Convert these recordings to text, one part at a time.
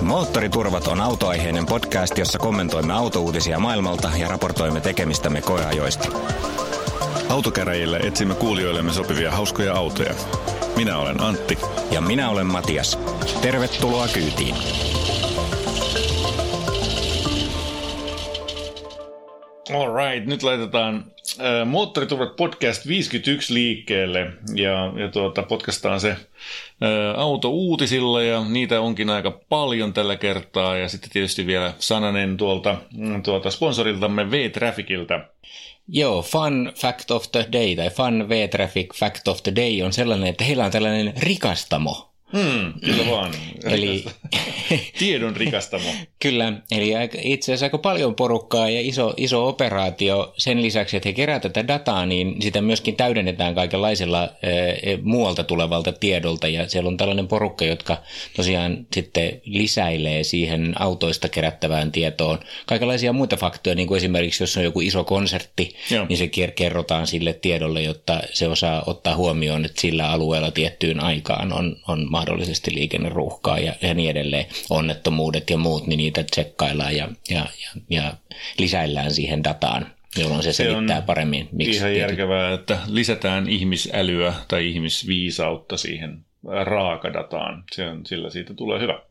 Moottoriturvat on autoaiheinen podcast, jossa kommentoimme autouutisia maailmalta ja raportoimme tekemistämme koeajoista. Autokäräjillä etsimme kuulijoillemme sopivia hauskoja autoja. Minä olen Antti. Ja minä olen Matias. Tervetuloa kyytiin. Alright, nyt laitetaan äh, Moottoriturvat podcast 51 liikkeelle. Ja, ja tuota, podcastaan se äh, auto uutisilla ja niitä onkin aika paljon tällä kertaa. Ja sitten tietysti vielä sananen tuolta, tuolta sponsoriltamme V-Trafficilta. Joo, fun fact of the day tai fun V-Traffic fact of the day on sellainen, että heillä on tällainen rikastamo – Hmm, kyllä vaan. Eli... Tiedon rikastamo. kyllä, eli itse asiassa aika paljon porukkaa ja iso, iso operaatio. Sen lisäksi, että he keräävät tätä dataa, niin sitä myöskin täydennetään kaikenlaisella e, muualta tulevalta tiedolta. Ja siellä on tällainen porukka, jotka tosiaan sitten lisäilee siihen autoista kerättävään tietoon kaikenlaisia muita faktoja, niin kuin esimerkiksi jos on joku iso konsertti, Joo. niin se kerrotaan sille tiedolle, jotta se osaa ottaa huomioon, että sillä alueella tiettyyn aikaan on, on mahdollisesti liikenneruuhkaa ja, ja niin edelleen, onnettomuudet ja muut, niin niitä tsekkaillaan ja, ja, ja, ja lisäillään siihen dataan jolloin se, se selittää paremmin. Miksi ihan tietyt... järkevää, että lisätään ihmisälyä tai ihmisviisautta siihen raakadataan. Se on, sillä siitä tulee hyvä.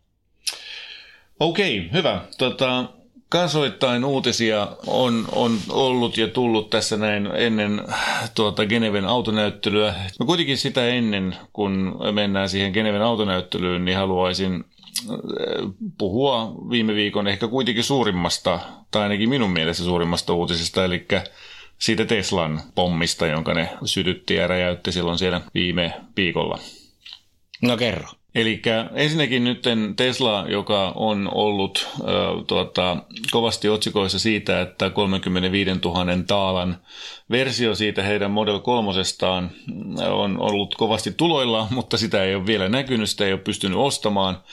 Okei, hyvä. Tota, Kansoittain uutisia on, on ollut ja tullut tässä näin ennen tuota Geneven autonäyttelyä. No kuitenkin sitä ennen, kun mennään siihen Geneven autonäyttelyyn, niin haluaisin äh, puhua viime viikon ehkä kuitenkin suurimmasta, tai ainakin minun mielestä suurimmasta uutisesta, eli siitä Teslan pommista, jonka ne sytytti ja räjäytti silloin siellä viime viikolla. No kerro. Eli ensinnäkin nyt Tesla, joka on ollut äh, tuota, kovasti otsikoissa siitä, että 35 000 taalan versio siitä heidän Model 3 on ollut kovasti tuloilla, mutta sitä ei ole vielä näkynyt, sitä ei ole pystynyt ostamaan.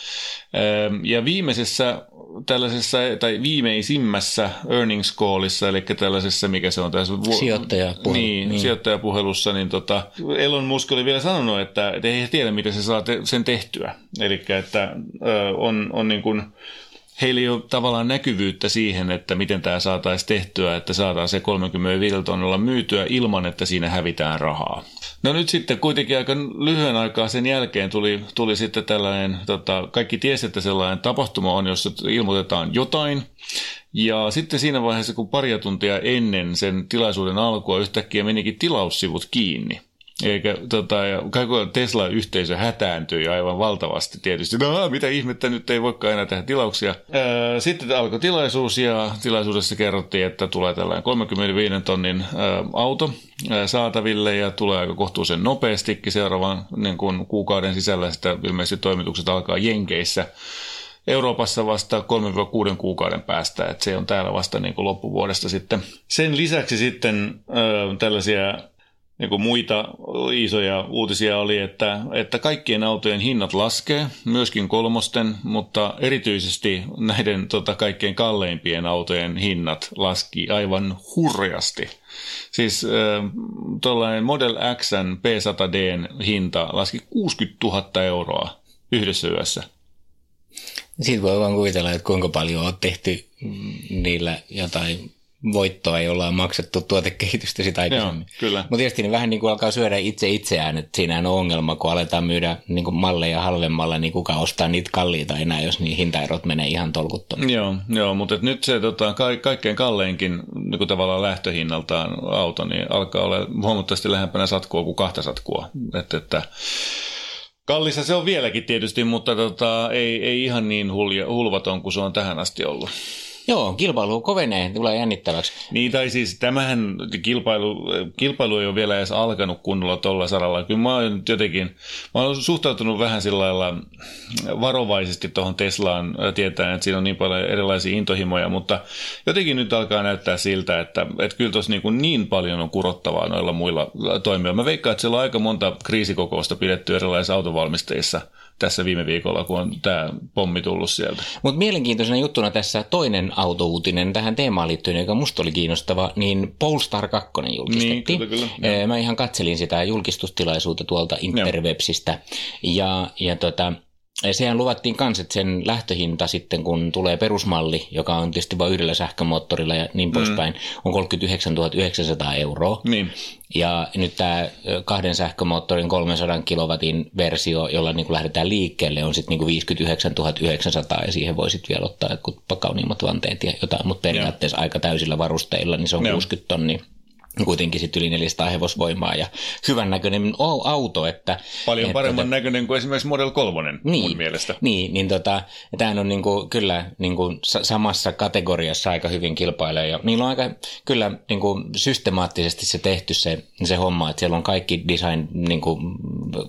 Ähm, ja viimeisessä tällaisessa, tai viimeisimmässä earnings callissa, eli tällaisessa, mikä se on tässä... Sijoittajapuhelu. Niin, niin, sijoittajapuhelussa, niin tota, Elon Musk oli vielä sanonut, että, että ei tiedä, miten se saa te- sen tehtyä. Eli että ö, on, on niin kuin, heillä ei ole tavallaan näkyvyyttä siihen, että miten tämä saataisiin tehtyä, että saadaan se 35 tonnilla myytyä ilman, että siinä hävitään rahaa. No nyt sitten kuitenkin aika lyhyen aikaa sen jälkeen tuli, tuli sitten tällainen, tota, kaikki tiesi, että sellainen tapahtuma on, jossa ilmoitetaan jotain. Ja sitten siinä vaiheessa, kun paria tuntia ennen sen tilaisuuden alkua yhtäkkiä menikin tilaussivut kiinni. Eikä, tota, ja Tesla-yhteisö hätääntyi aivan valtavasti tietysti. No, mitä ihmettä, nyt ei voikaan enää tehdä tilauksia. Ää, sitten alkoi tilaisuus ja tilaisuudessa kerrottiin, että tulee tällainen 35 tonnin ää, auto ää, saataville ja tulee aika kohtuullisen nopeastikin seuraavan niin kun kuukauden sisällä. Sitä ilmeisesti toimitukset alkaa Jenkeissä. Euroopassa vasta 3-6 kuukauden päästä, että se on täällä vasta niin kuin loppuvuodesta sitten. Sen lisäksi sitten äh, tällaisia niin kuin muita isoja uutisia oli, että, että kaikkien autojen hinnat laskee, myöskin kolmosten, mutta erityisesti näiden tota, kaikkein kalleimpien autojen hinnat laski aivan hurjasti. Siis tuollainen Model X P100Dn hinta laski 60 000 euroa yhdessä yössä. Siitä voi vaan kuvitella, että kuinka paljon on tehty niillä jotain voittoa, ei ollaan maksettu tuotekehitystä sitä aikaisemmin. Joo, kyllä. Mutta tietysti ne vähän niin kuin alkaa syödä itse itseään, että siinä on ongelma, kun aletaan myydä niin kuin malleja halvemmalla, niin kuka ostaa niitä kalliita enää, jos niin hintaerot menee ihan tolkuttomasti. Joo, joo mutta nyt se tota, ka- kaikkein kalleinkin niin kuin tavallaan lähtöhinnaltaan auto, niin alkaa olla huomattavasti lähempänä satkua kuin kahta satkua. Että, että Kallissa se on vieläkin tietysti, mutta tota, ei, ei ihan niin hulja, hulvaton kuin se on tähän asti ollut. Joo, kilpailu kovenee, tulee jännittäväksi. Niin, tai siis tämähän kilpailu, kilpailu ei ole vielä edes alkanut kunnolla tuolla saralla. Kyllä mä oon jotenkin, mä oon suhtautunut vähän sillä lailla varovaisesti tuohon Teslaan, tietäen, että siinä on niin paljon erilaisia intohimoja, mutta jotenkin nyt alkaa näyttää siltä, että, että kyllä tuossa niin, niin paljon on kurottavaa noilla muilla toimijoilla. Mä veikkaan, että siellä on aika monta kriisikokousta pidetty erilaisissa autovalmistajissa – tässä viime viikolla, kun on tämä pommi tullut sieltä. Mutta mielenkiintoisena juttuna tässä toinen autouutinen tähän teemaan liittyen, joka musta oli kiinnostava, niin Polestar 2 julkistettiin. Niin, kyllä, kyllä. Mä ihan katselin sitä julkistustilaisuutta tuolta Interwebsistä. Ja, ja tota, sehän luvattiin myös, että sen lähtöhinta sitten, kun tulee perusmalli, joka on tietysti vain yhdellä sähkömoottorilla ja niin poispäin, mm. on 39 900 euroa. Niin. Ja nyt tämä kahden sähkömoottorin 300 kilowatin versio, jolla niin lähdetään liikkeelle, on sitten niin 59 900 ja siihen voi sitten vielä ottaa kauniimmat vanteet ja jotain, mutta periaatteessa ja. aika täysillä varusteilla, niin se on Joo. 60 tonnia kuitenkin sitten yli 400 hevosvoimaa ja hyvän näköinen auto. Että, Paljon paremman että, näköinen kuin esimerkiksi Model 3 niin, mun mielestä. Niin, niin tota, tämä on niinku, kyllä niinku samassa kategoriassa aika hyvin kilpailee ja niillä on aika kyllä niinku systemaattisesti se tehty se, se homma, että siellä on kaikki design niinku,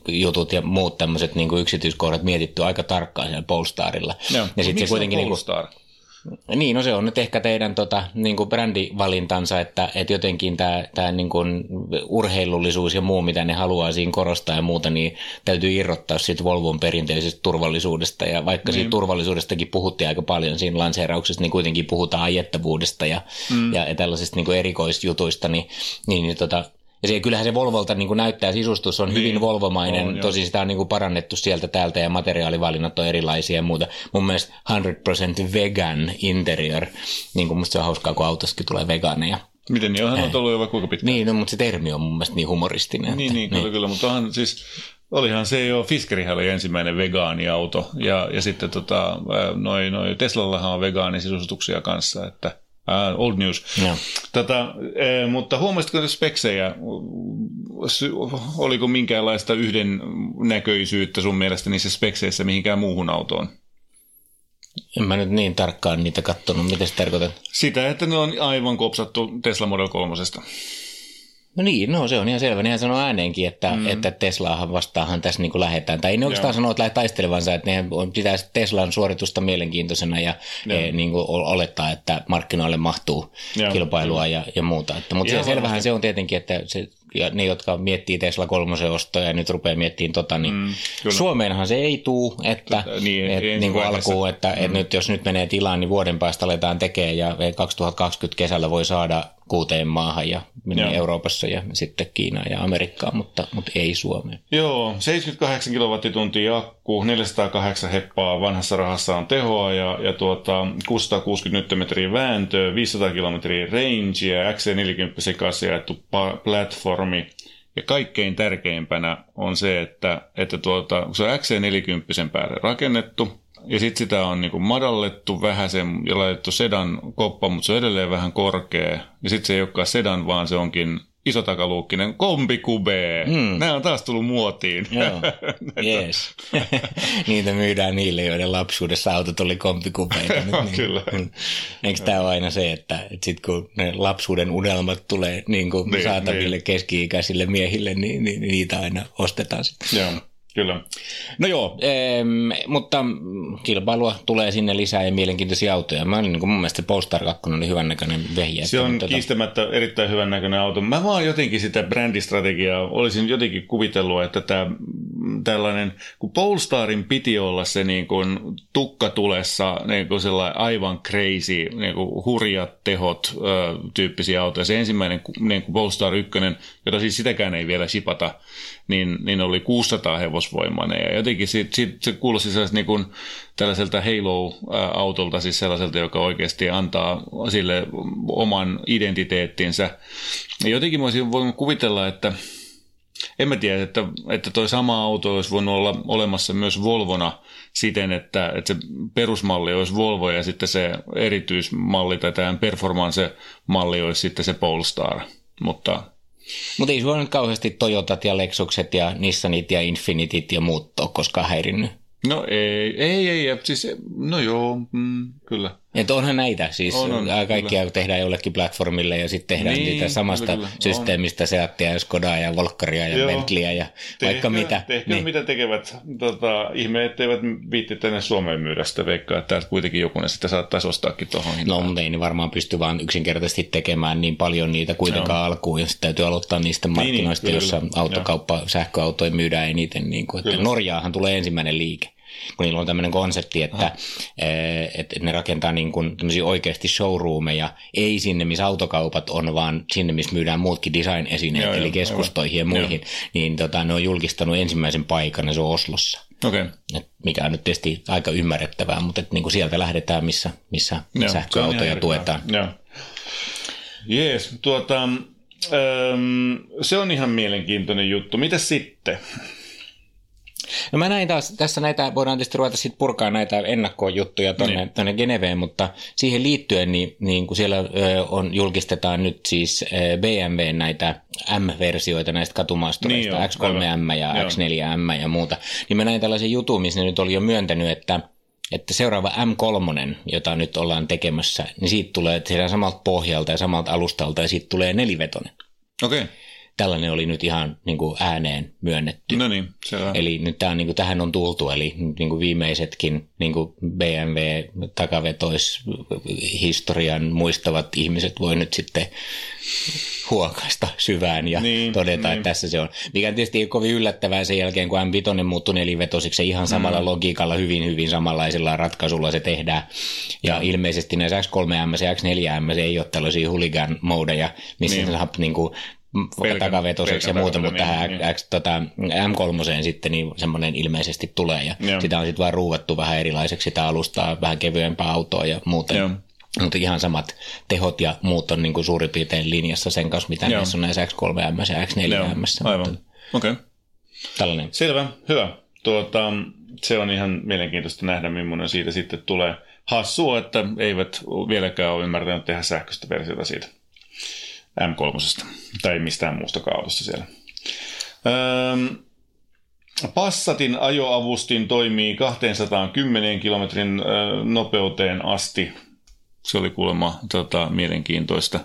jutut ja muut tämmöiset niinku, yksityiskohdat mietitty aika tarkkaan siellä Polestarilla. Joo, ja sitten se kuitenkin niinku Polestar? Niinku, niin, no se on nyt ehkä teidän tota, niin kuin brändivalintansa, että, että jotenkin tämä, tämä niin kuin urheilullisuus ja muu, mitä ne haluaa siinä korostaa ja muuta, niin täytyy irrottaa siitä Volvon perinteisestä turvallisuudesta. Ja vaikka niin. siitä turvallisuudestakin puhuttiin aika paljon siinä lanseerauksessa, niin kuitenkin puhutaan ajettavuudesta ja, mm. ja tällaisista niin kuin erikoisjutuista, niin, niin, niin tota, se, kyllähän se Volvolta niin kuin näyttää, sisustus on niin, hyvin volvomainen, on, tosi sitä on niin kuin parannettu sieltä täältä ja materiaalivalinnat on erilaisia ja muuta. Mun mielestä 100% vegan interior, niin kuin musta se on hauskaa, kun autossakin tulee vegaaneja. Miten niin, onhan on ollut jo kuinka pitkään. Niin, no, mutta se termi on mun mielestä niin humoristinen. Niin, että, niin, kyllä, niin. kyllä, mutta onhan siis, olihan se jo, Fiskerihän oli ensimmäinen vegaaniauto ja, ja sitten tota, noi, noi Teslallahan on vegaanisisustuksia kanssa, että – Uh, old news. Ja. Tätä, eh, mutta huomasitko speksejä? Oliko minkäänlaista yhden näköisyyttä sun mielestä niissä spekseissä mihinkään muuhun autoon? En mä nyt niin tarkkaan niitä katsonut. Mitä se tarkoitat? Sitä, että ne on aivan kopsattu Tesla Model 3. No niin, no se on ihan selvä. Nehän sanoo ääneenkin, että, mm. että Teslaahan vastaahan tässä niin kuin lähdetään. Tai ei ne oikeastaan sano, että lähdet taistelevansa, että ne pitäisi Teslan suoritusta mielenkiintoisena ja e, niin kuin olettaa, että markkinoille mahtuu Joo. kilpailua ja, ja muuta. Että, mutta se, selvähän se on tietenkin, että se ja ne, jotka miettii Tesla kolmosen ostoja ja nyt rupeaa miettimään tota, niin mm, Suomeenhan se ei tuu, että niin, et, niin kuin alkuun, että mm. et nyt, jos nyt menee tilaan, niin vuoden päästä aletaan tekemään ja 2020 kesällä voi saada kuuteen maahan ja menee Euroopassa ja sitten Kiinaan ja Amerikkaan, mutta, mutta ei Suomeen. Joo, 78 kilowattituntia akku, 408 heppaa vanhassa rahassa on tehoa ja, ja tuota, 660 Nm vääntöä, 500 kilometriä range ja XC40 kanssa jaettu platformi. Ja kaikkein tärkeimpänä on se, että, että tuota, kun se on XC40 päälle rakennettu, ja sitten sitä on niinku madallettu vähän sen, ja laitettu sedan koppa, mutta se on edelleen vähän korkea. Ja sitten se ei olekaan sedan, vaan se onkin isotakaluukkinen kombikube. Mm. Nämä on taas tullut muotiin. Joo, yes. Niitä myydään niille, joiden lapsuudessa autot oli kombikubeita. Joo, niin, kyllä. Eikö tämä ole aina se, että, että sitten kun ne lapsuuden unelmat tulee niin kuin niin, saataville niin. keski-ikäisille miehille, niin, niin, niin niitä aina ostetaan sitten. Joo. Kyllä. No joo, ähm, mutta kilpailua tulee sinne lisää ja mielenkiintoisia autoja. Mä olin, niin kuin mun mielestä Polestar 2 oli hyvän näköinen vehjä. Se on tota... kiistämättä erittäin hyvän näköinen auto. Mä vaan jotenkin sitä brändistrategiaa olisin jotenkin kuvitellut, että tämä tällainen, kun Polestarin piti olla se niin kuin tukkatulessa niin kuin sellainen aivan crazy, niin kuin hurjat tehot ö, tyyppisiä autoja. Se ensimmäinen niin kuin Polestar 1, jota siis sitäkään ei vielä sipata, niin, niin oli 600 hevosvoimainen. Ja jotenkin sit, sit, se kuulosti niin kuin tällaiselta Halo-autolta, siis sellaiselta, joka oikeasti antaa sille oman identiteettinsä. Ja jotenkin mä olisin voinut kuvitella, että en mä tiedä, että, että toi sama auto olisi voinut olla olemassa myös Volvona siten, että, että se perusmalli olisi Volvo ja sitten se erityismalli tai tämä performance-malli olisi sitten se Polestar. Mutta mutta ei sulla nyt kauheasti Toyotat ja Lexukset ja Nissanit ja Infinitit ja muut ole koskaan häirinnyt. No ei, ei, ei, siis, no joo, mm, kyllä. Että onhan näitä, siis On, on, kaikkia kyllä. tehdään jollekin platformille ja sitten tehdään Niin, niitä samasta kyllä, kyllä, on. systeemistä Seattia ja Skodaa ja Volkkaria ja Joo. Bentleyä ja vaikka mitä. Tehkö niin. mitä tekevät. Tota, ihme, etteivät viitti tänne Suomeen myydä sitä veikkaa, että täältä kuitenkin joku ne sitten saattaisi ostaakin tuohon No, hintaan. mutta ei ne varmaan pysty vaan yksinkertaisesti tekemään niin paljon niitä kuitenkaan alkuun, ja sitten täytyy aloittaa niistä markkinoista, niin, kyllä, jossa autokauppa, sähköautoja myydään eniten. Niin kuin, että. Norjaahan tulee ensimmäinen liike, kun niillä on tämmöinen konsepti, että, eh, että ne rakentaa niin kuin tämmöisiä oikeasti showroomeja, ei sinne, missä autokaupat on, vaan sinne, missä myydään muutkin design-esineet, Joo, eli joo, keskustoihin ja aivan. muihin. Niin tota, ne on julkistanut ensimmäisen paikan, ja se on Oslossa. Okay. Et mikä on nyt tietysti aika ymmärrettävää, mutta et niinku sieltä lähdetään, missä, missä Joo, sähköautoja tuetaan. Joo. Jees, tuota, se on ihan mielenkiintoinen juttu. Mitä sitten? No mä näin taas, tässä näitä, voidaan tietysti ruveta sitten purkaa näitä ennakkoon-juttuja tuonne Niin. niin. Tonne Geneveen, mutta siihen liittyen, niin, niin kun siellä on, julkistetaan nyt siis BMW näitä M-versioita näistä katumaastureista, Niin joo, X3M ja aivan. X4M ja muuta, niin mä näin tällaisen jutun, missä ne nyt oli jo myöntänyt, että että seuraava M3, jota nyt ollaan tekemässä, niin siitä tulee tehdään samalta pohjalta ja samalta alustalta ja siitä tulee nelivetonen. Okei. Okay. Tällainen oli nyt ihan niin kuin ääneen myönnetty. No niin, selvä. Eli nyt tää on, niin kuin, tähän on tultu, eli niin kuin viimeisetkin niin kuin BMW takavetoishistorian muistavat ihmiset voi nyt sitten huokaista syvään ja Niin, todeta, niin. että tässä se on. Mikä tietysti ei ole kovin yllättävää sen jälkeen, kun M5 muuttui nelivetosiksi ja ihan samalla mm. logiikalla, hyvin hyvin samanlaisella ratkaisulla se tehdään. Ja ilmeisesti näissä X3M ja X4M se ei ole tällaisia huligan modeja, missä Niin. saa niin kuin, Pelkän- takavetoseksi ja pelkän muuta, mutta takavetonen, tähän niin, X, tota, M3 sitten niin semmoinen ilmeisesti tulee ja Joo. sitä on sitten vaan ruuvattu vähän erilaiseksi sitä alustaa, vähän kevyempää autoa ja muuta. Joo. Mutta ihan samat tehot ja muut on niin kuin suurin piirtein linjassa sen kanssa, mitä Joo. näissä on näissä X3M ja X4M. aivan. Mutta Okei. Okay. Tällainen. Selvä, hyvä. Tuota, se on ihan mielenkiintoista nähdä, millainen siitä sitten tulee. Hassua, että eivät vieläkään ole ymmärtänyt tehdä sähköistä versiota siitä M3. Tai mistään muusta autosta siellä. Öm, Passatin ajoavustin toimii 210 kilometrin nopeuteen asti. Se oli kuulemma tota, mielenkiintoista.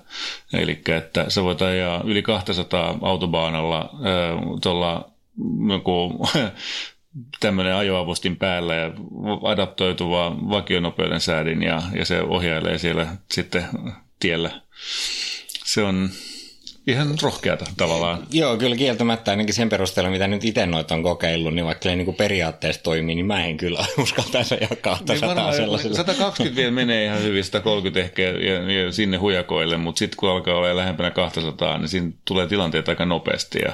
Eli että sä voit ajaa yli 200 autobaanalla tuolla tämmöinen ajoavustin päällä ja adaptoituva vakionopeuden säädin ja, ja se ohjailee siellä sitten tiellä. see on ihan rohkeata tavallaan. Joo, kyllä kieltämättä ainakin sen perusteella, mitä nyt itse noita on kokeillut, niin vaikka ne niin periaatteessa toimii, niin mä en kyllä uskaltaisi 200 Niin varmaan sellaisella. 120 vielä menee ihan hyvin, 130 ehkä ja, ja sinne hujakoille, mutta sitten kun alkaa olla lähempänä 200, niin siinä tulee tilanteet aika nopeasti. Ja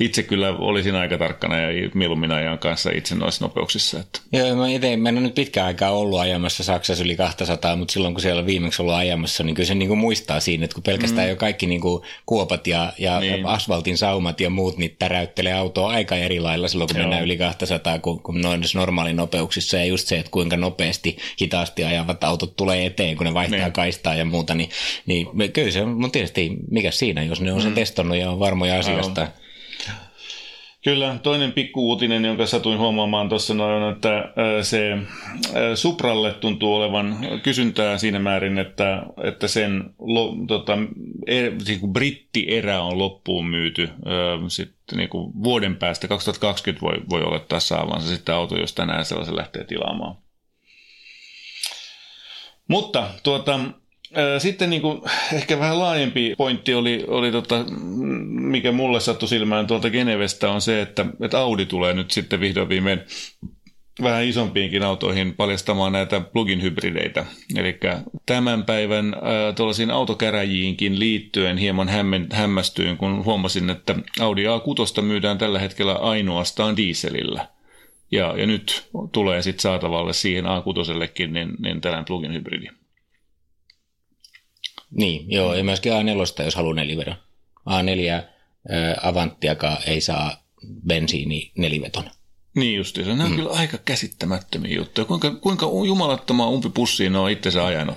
itse kyllä olisin aika tarkkana ja mieluummin ajan kanssa itse noissa nopeuksissa. Että. Joo, mä itse, mä en ole nyt pitkään aikaa ollut ajamassa Saksassa yli 200, mutta silloin kun siellä on viimeksi ollut ajamassa, niin kyllä se niin kuin muistaa siinä, että kun pelkästään mm. jo kaikki niin kuin kuopat ja, ja Niin. asfaltin saumat ja muut, niin täräyttelee autoa aika eri lailla silloin, kun Joo. mennään yli 200 kuin, kuin noissa normaalinopeuksissa. Ja just se, että kuinka nopeasti hitaasti ajavat autot tulee eteen, kun ne vaihtaa Niin. kaistaa ja muuta, niin, niin kyllä se, mutta tietysti mikä siinä, jos ne on sen testannut ja on varmoja asiasta. Kyllä, toinen pikkuuutinen, jonka satuin huomaamaan tuossa noin, on, että äh, se äh, Supralle tuntuu olevan kysyntää siinä määrin, että, että sen tota, er, siis kun brittierä on loppuun myyty. Äh, sitten niin kuin vuoden päästä, 2020 voi, voi olettaa saavansa sitten auto, jos tänään sellaisen lähtee tilaamaan. Mutta tuota, Sitten niin kuin, ehkä vähän laajempi pointti oli, oli tota, mikä mulle sattui silmään tuolta Genevestä, on se, että, että Audi tulee nyt sitten vihdoin viimein vähän isompiinkin autoihin paljastamaan näitä plug-in-hybrideitä. Eli tämän päivän äh, autokäräjiinkin liittyen hieman hämmen, hämmästyin, kun huomasin, että Audi A6 myydään tällä hetkellä ainoastaan dieselillä. Ja, ja nyt tulee sitten saatavalle siihen A6 niin, niin tällainen plug-in-hybridi. Niin, joo, ja myöskin A4, jos haluaa nelivedon. A4 ä, Avanttiakaan ei saa bensiini nelivetona. Niin justiinsa. Nämä on mm. kyllä aika käsittämättömiä juttuja. Kuinka, kuinka jumalattomaan umpipussiin ne on itsensä ajanut?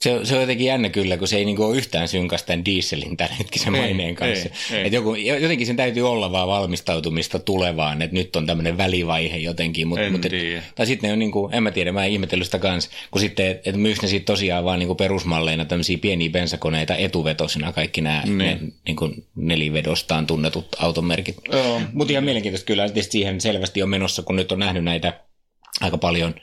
Se, se on jotenkin jännä kyllä, kun se ei niinku ole yhtään synkäs tämän dieselin tämän hetkisen Ei, maineen kanssa. ei, ei. Et joku, jotenkin sen täytyy olla vaan valmistautumista tulevaan, että nyt on tämmöinen välivaihe jotenkin. Mut, En mut et, tai sitten ne on, niinku, en mä tiedä, mä en ihmetellyt sitä kanssa, kun sitten, että et myyks ne sitten tosiaan vaan niinku perusmalleina tämmöisiä pieniä bensakoneita etuvetosina kaikki nämä Niin. ne, niinku nelivedostaan tunnetut automerkit. Mutta ihan mielenkiintoista kyllä, että siihen selvästi on menossa, kun nyt on nähnyt näitä aika paljon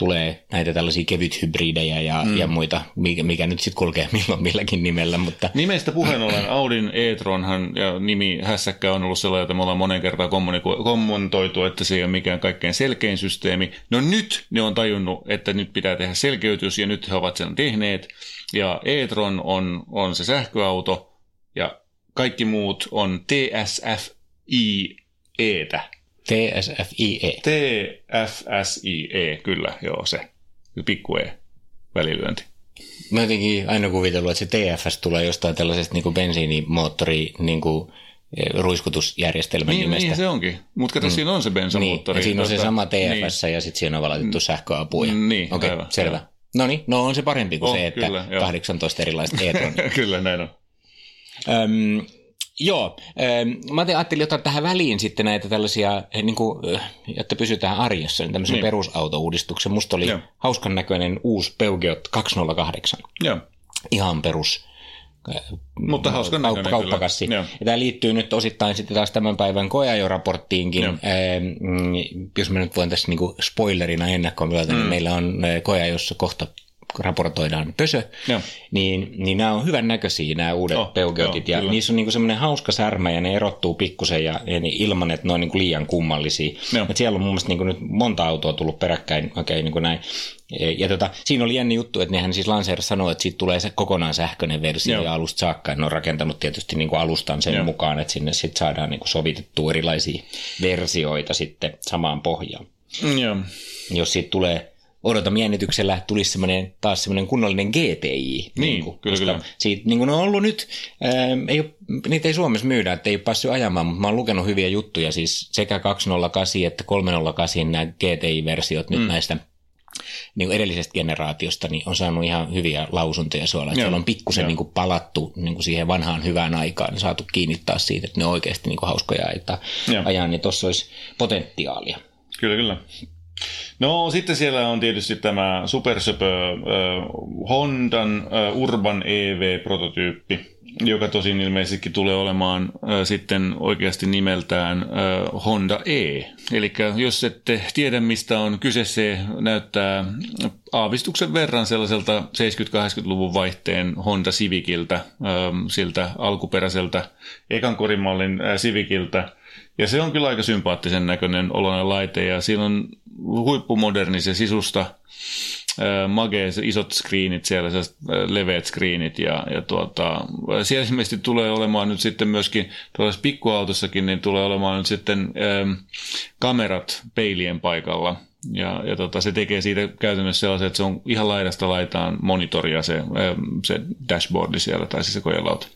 tulee näitä tällaisia kevythybridejä ja, mm. ja muita, mikä, mikä nyt sitten kulkee milloin milläkin nimellä, mutta Nimestä puheen ollen Audin e-tronhan ja nimi hässäkkä on ollut sellainen, että me ollaan monen kommuniko- kommentoitu, että se ei ole mikään kaikkein selkein systeemi. No nyt ne on tajunnut, että nyt pitää tehdä selkeytys ja nyt he ovat sen tehneet. Ja e-tron on, on se sähköauto ja kaikki muut on TSFI-etä. TSFIE. TFSIE, kyllä, joo se. Pikku E, välilyönti. Mä jotenkin aina kuvitellut, että se TFS tulee jostain tällaisesta niin bensiinimoottori niin kuin, ruiskutusjärjestelmän Niin, nimestä. niin se onkin. Mutta kato, mm. siinä on se niin, bensamoottori. ja siinä on se Tota, sama TFS ja sitten siinä on vaan laitettu sähköapuja. Mm, niin, Okei, aivan, selvä. aivan. No niin, no on se parempi kuin On, se, että kyllä, joo. 18 erilaista e Niin. Kyllä, näin on. Öm, joo, öm, mä te- ajattelin ottaa tähän väliin sitten näitä tällaisia, eh, niin kuin, eh, jotta pysytään arjessa, niin tämmöisen Niin. perusautouudistuksen. Musta oli Joo. hauskan näköinen uusi Peugeot 208. Joo. Ihan perus eh, Mutta hauskan kauppa, kauppakassi. kyllä. Ja tämä liittyy nyt osittain sitten taas tämän päivän koeajoraporttiinkin. Joo. Ähm, jos mä nyt voin tässä niinku spoilerina ennakkoon myötä, mm. niin meillä on koeajossa kohta raportoidaan pösö, Joo. niin, niin nämä on hyvän näköisiä nämä uudet Oh, Peugeotit, joo, ja kyllä. niissä on niinku semmoinen hauska särmä, ja ne erottuu pikkusen, ja, ja niin ilman, että ne on niinku liian kummallisia. Joo. Et siellä on mun mielestä niinku nyt monta autoa tullut peräkkäin, okei, niinku näin. Ja, ja tota, siinä oli jännä juttu, että nehän siis lanseeras sanoo, että siitä tulee se kokonaan sähköinen versio Joo. ja alusta saakka. Ne on rakentanut tietysti niinku alustan sen Joo. mukaan, että sinne sitten saadaan niinku sovitettua erilaisia versioita sitten samaan pohjaan Mm, Joo. jos siitä tulee odotan jännityksellä, että tulisi semmoinen, taas semmoinen kunnollinen GTI. Niin, kuin, kyllä, kyllä. Siitä niin kuin on ollut nyt, ää, ei ole, niitä ei Suomessa myydä, että ei ole päässyt ajamaan, mutta mä oon lukenut hyviä juttuja, siis sekä 208 että 308 nämä GTI-versiot nyt näistä niin kuin edellisestä generaatiosta, niin on saanut ihan hyviä lausuntoja suolla. Siellä on pikkusen niin kuin palattu niin kuin siihen vanhaan hyvään aikaan ja saatu kiinni taas siitä, että ne on oikeasti niin kuin hauskoja ajaa niin tuossa olisi potentiaalia. Kyllä, kyllä. No sitten siellä on tietysti tämä supersöpö äh, Hondan äh, Urban EV-prototyyppi, joka tosin ilmeisestikin tulee olemaan äh, sitten oikeasti nimeltään äh, Honda E. Eli jos ette tiedä mistä on kyse, se näyttää aavistuksen verran sellaiselta 70-80-luvun vaihteen Honda Civiciltä, äh, siltä alkuperäiseltä ekan korimallin äh, Civiciltä, ja se on kyllä aika sympaattisen näköinen oloinen laite ja siinä on huippumoderni se sisusta magee, isot screenit siellä, leveät screenit ja, ja tuota, siellä ilmeisesti tulee olemaan nyt sitten myöskin tuollaisessa pikkuautossakin, niin tulee olemaan nyt sitten ää, kamerat peilien paikalla ja, ja tota, se tekee siitä käytännössä sellaisen, että se on ihan laidasta laitaan monitoria se, se dashboardi siellä tai siis se kojelauta.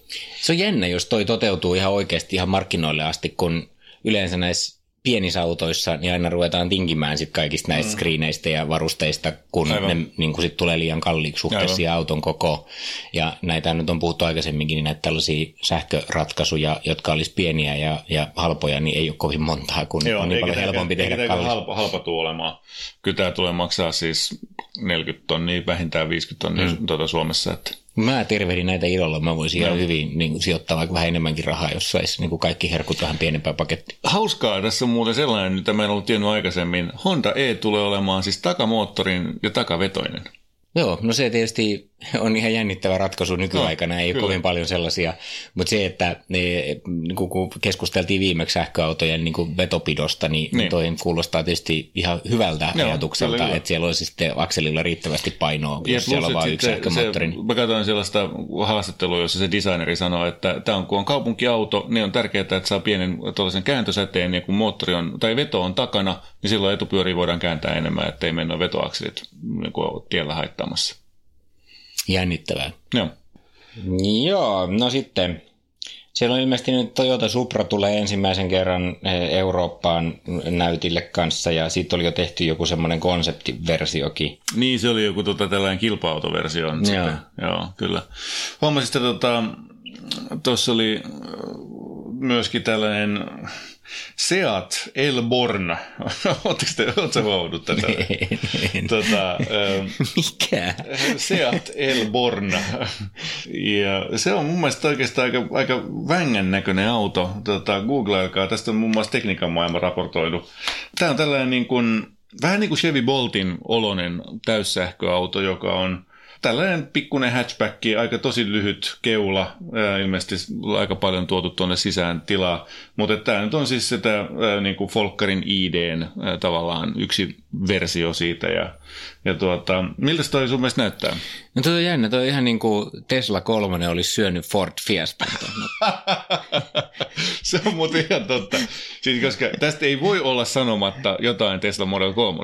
Se on jännä, jos toi toteutuu ihan oikeasti ihan markkinoille asti, kun yleensä näissä pienissä autoissa niin aina ruvetaan tinkimään sit kaikista näistä mm. screeneistä ja varusteista, kun Aivan. ne niin sit tulee liian kalliiksi suhteessa Aivan. auton koko. Ja näitä nyt on puhuttu aikaisemminkin, niin näitä tällaisia sähköratkaisuja, jotka olisi pieniä ja, ja halpoja, niin ei ole kovin montaa, kun on niin paljon helpompi tehdä eikä kallis. halpa, halpa tuu olemaan. Kyllä tämä tulee maksaa siis 40 tonnia, vähintään 50 tonnia mm. tuota Suomessa. Että. Mä tervehdin näitä ilolla. Mä voisin ihan hyvin niin kuin, sijoittaa vaikka vähän enemmänkin rahaa, jos saisi niin kuin kaikki herkut vähän pienempää pakettia. Hauskaa, tässä on muuten sellainen, mitä mä en ollut tiennyt aikaisemmin. Honda E tulee olemaan siis takamoottorin ja takavetoinen. Joo, no se tietysti on ihan jännittävä ratkaisu nykyaikana, No, ei ole kyllä. kovin paljon sellaisia, mutta se, että ne, niin kun keskusteltiin viimeksi sähköautojen niin kuin vetopidosta, niin, niin. Niin. toi kuulostaa tietysti ihan hyvältä Joo, ajatukselta, kyllä, että siellä olisi sitten akselilla riittävästi painoa, Ja jos siellä on vain yksi sähkömoottori. Se, mä katsoin sellaista haastattelua, jossa se designeri sanoi, että tämä on, kun on kaupunkiauto, niin on tärkeää, että saa pienen tuollaisen kääntösäteen, ja kun moottori on, tai veto on takana, niin silloin etupyöriä voidaan kääntää enemmän, ettei mennä vetoakselit niin tiellä haittaamassa. Jännittävää. Joo. Joo, no sitten Siellä on ilmeisesti nyt Toyota Supra tulee ensimmäisen kerran eh, Eurooppaan näytille kanssa ja siitä oli jo tehty joku semmoinen konseptiversiokin. Niin, se oli joku tota, tällainen kilpa-autoversio. Joo. Sitten. Joo, kyllä. Huomasin, että tota, tuossa oli äh, myöskin tällainen Seat Elborn. Oletteko te, oletko huomannut tätä? tota, ähm, Mikä? Seat Elborn. Ja se on mun mielestä oikeastaan aika, aika vängän näköinen auto. Tota, Googleilkaa, tästä on muun muassa tekniikan maailma raportoinut. Tämä on tällainen niin kuin, vähän niin kuin Chevy Boltin oloinen täyssähköauto, joka on tällainen pikkuinen hatchback, aika tosi lyhyt keula, ilmeisesti aika paljon tuotu tuonne sisään tilaa, mutta tämä nyt on siis sitä ää, niin kuin Folkkarin IDn ää, tavallaan yksi versio siitä ja, ja tuota, miltä toi sun mielestä näyttää? No toi on jännä, toi ihan niin kuin Tesla 3 olisi syönyt Ford Fiesta. se on muuten ihan totta. Siis koska tästä ei voi olla sanomatta jotain Tesla Model 3.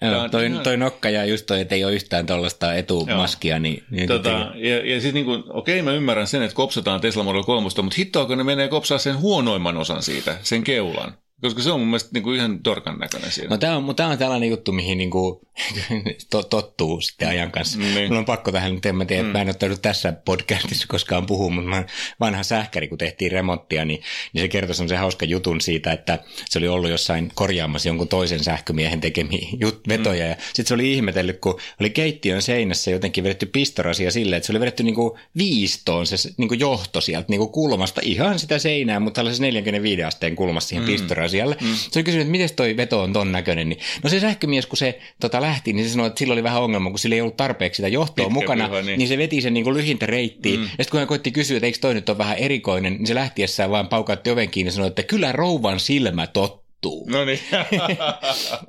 Joo, toi, ihan... toi nokka ja just toi, että ei ole yhtään tuollaista etumaskia. Niin, niin tota, ja, ja siis niin kuin, okei mä ymmärrän sen, että kopsataan Tesla Model 3, mutta hittoako ne menee kopsaa sen huonoimman osan siitä, sen keulan. Koska se on mun mielestä niin kuin ihan torkan näköinen siinä. No tämä on, tämä on tällainen juttu, mihin niin kuin, to, tottuu sitten ajan kanssa. Niin. On pakko tähän nyt, en mä tiedä, mm. mä en ottanut tässä podcastissa koskaan puhua, mutta mä, vanha sähkäri, kun tehtiin remonttia, niin, niin se kertoi semmoisen hauska jutun siitä, että se oli ollut jossain korjaamassa jonkun toisen sähkömiehen tekemiä jut, vetoja. Mm. Ja sitten se oli ihmetellyt, kun oli keittiön seinässä jotenkin vedetty pistorasia silleen, että se oli vedetty niin kuin viistoon se niin kuin johto sieltä niin kuin kulmasta, ihan sitä seinää, mutta tällaisessa 45 asteen kulmassa siihen mm. Pistorasialle. Mm. Se oli kysynyt, että miten toi veto on ton näköinen. Niin, no se sähkömies, kun se tota, lähti, niin se sanoi, että sillä oli vähän ongelma, kun sillä ei ollut tarpeeksi sitä johtoa Pitkä mukana, piha, niin. niin. se veti sen niin kuin lyhintä reittiin. Mm. Ja sitten kun hän koitti kysyä, että eikö toi nyt ole vähän erikoinen, niin se lähtiessään vaan paukautti oven kiinni ja sanoi, että kyllä rouvan silmä totta muuttuu. No niin.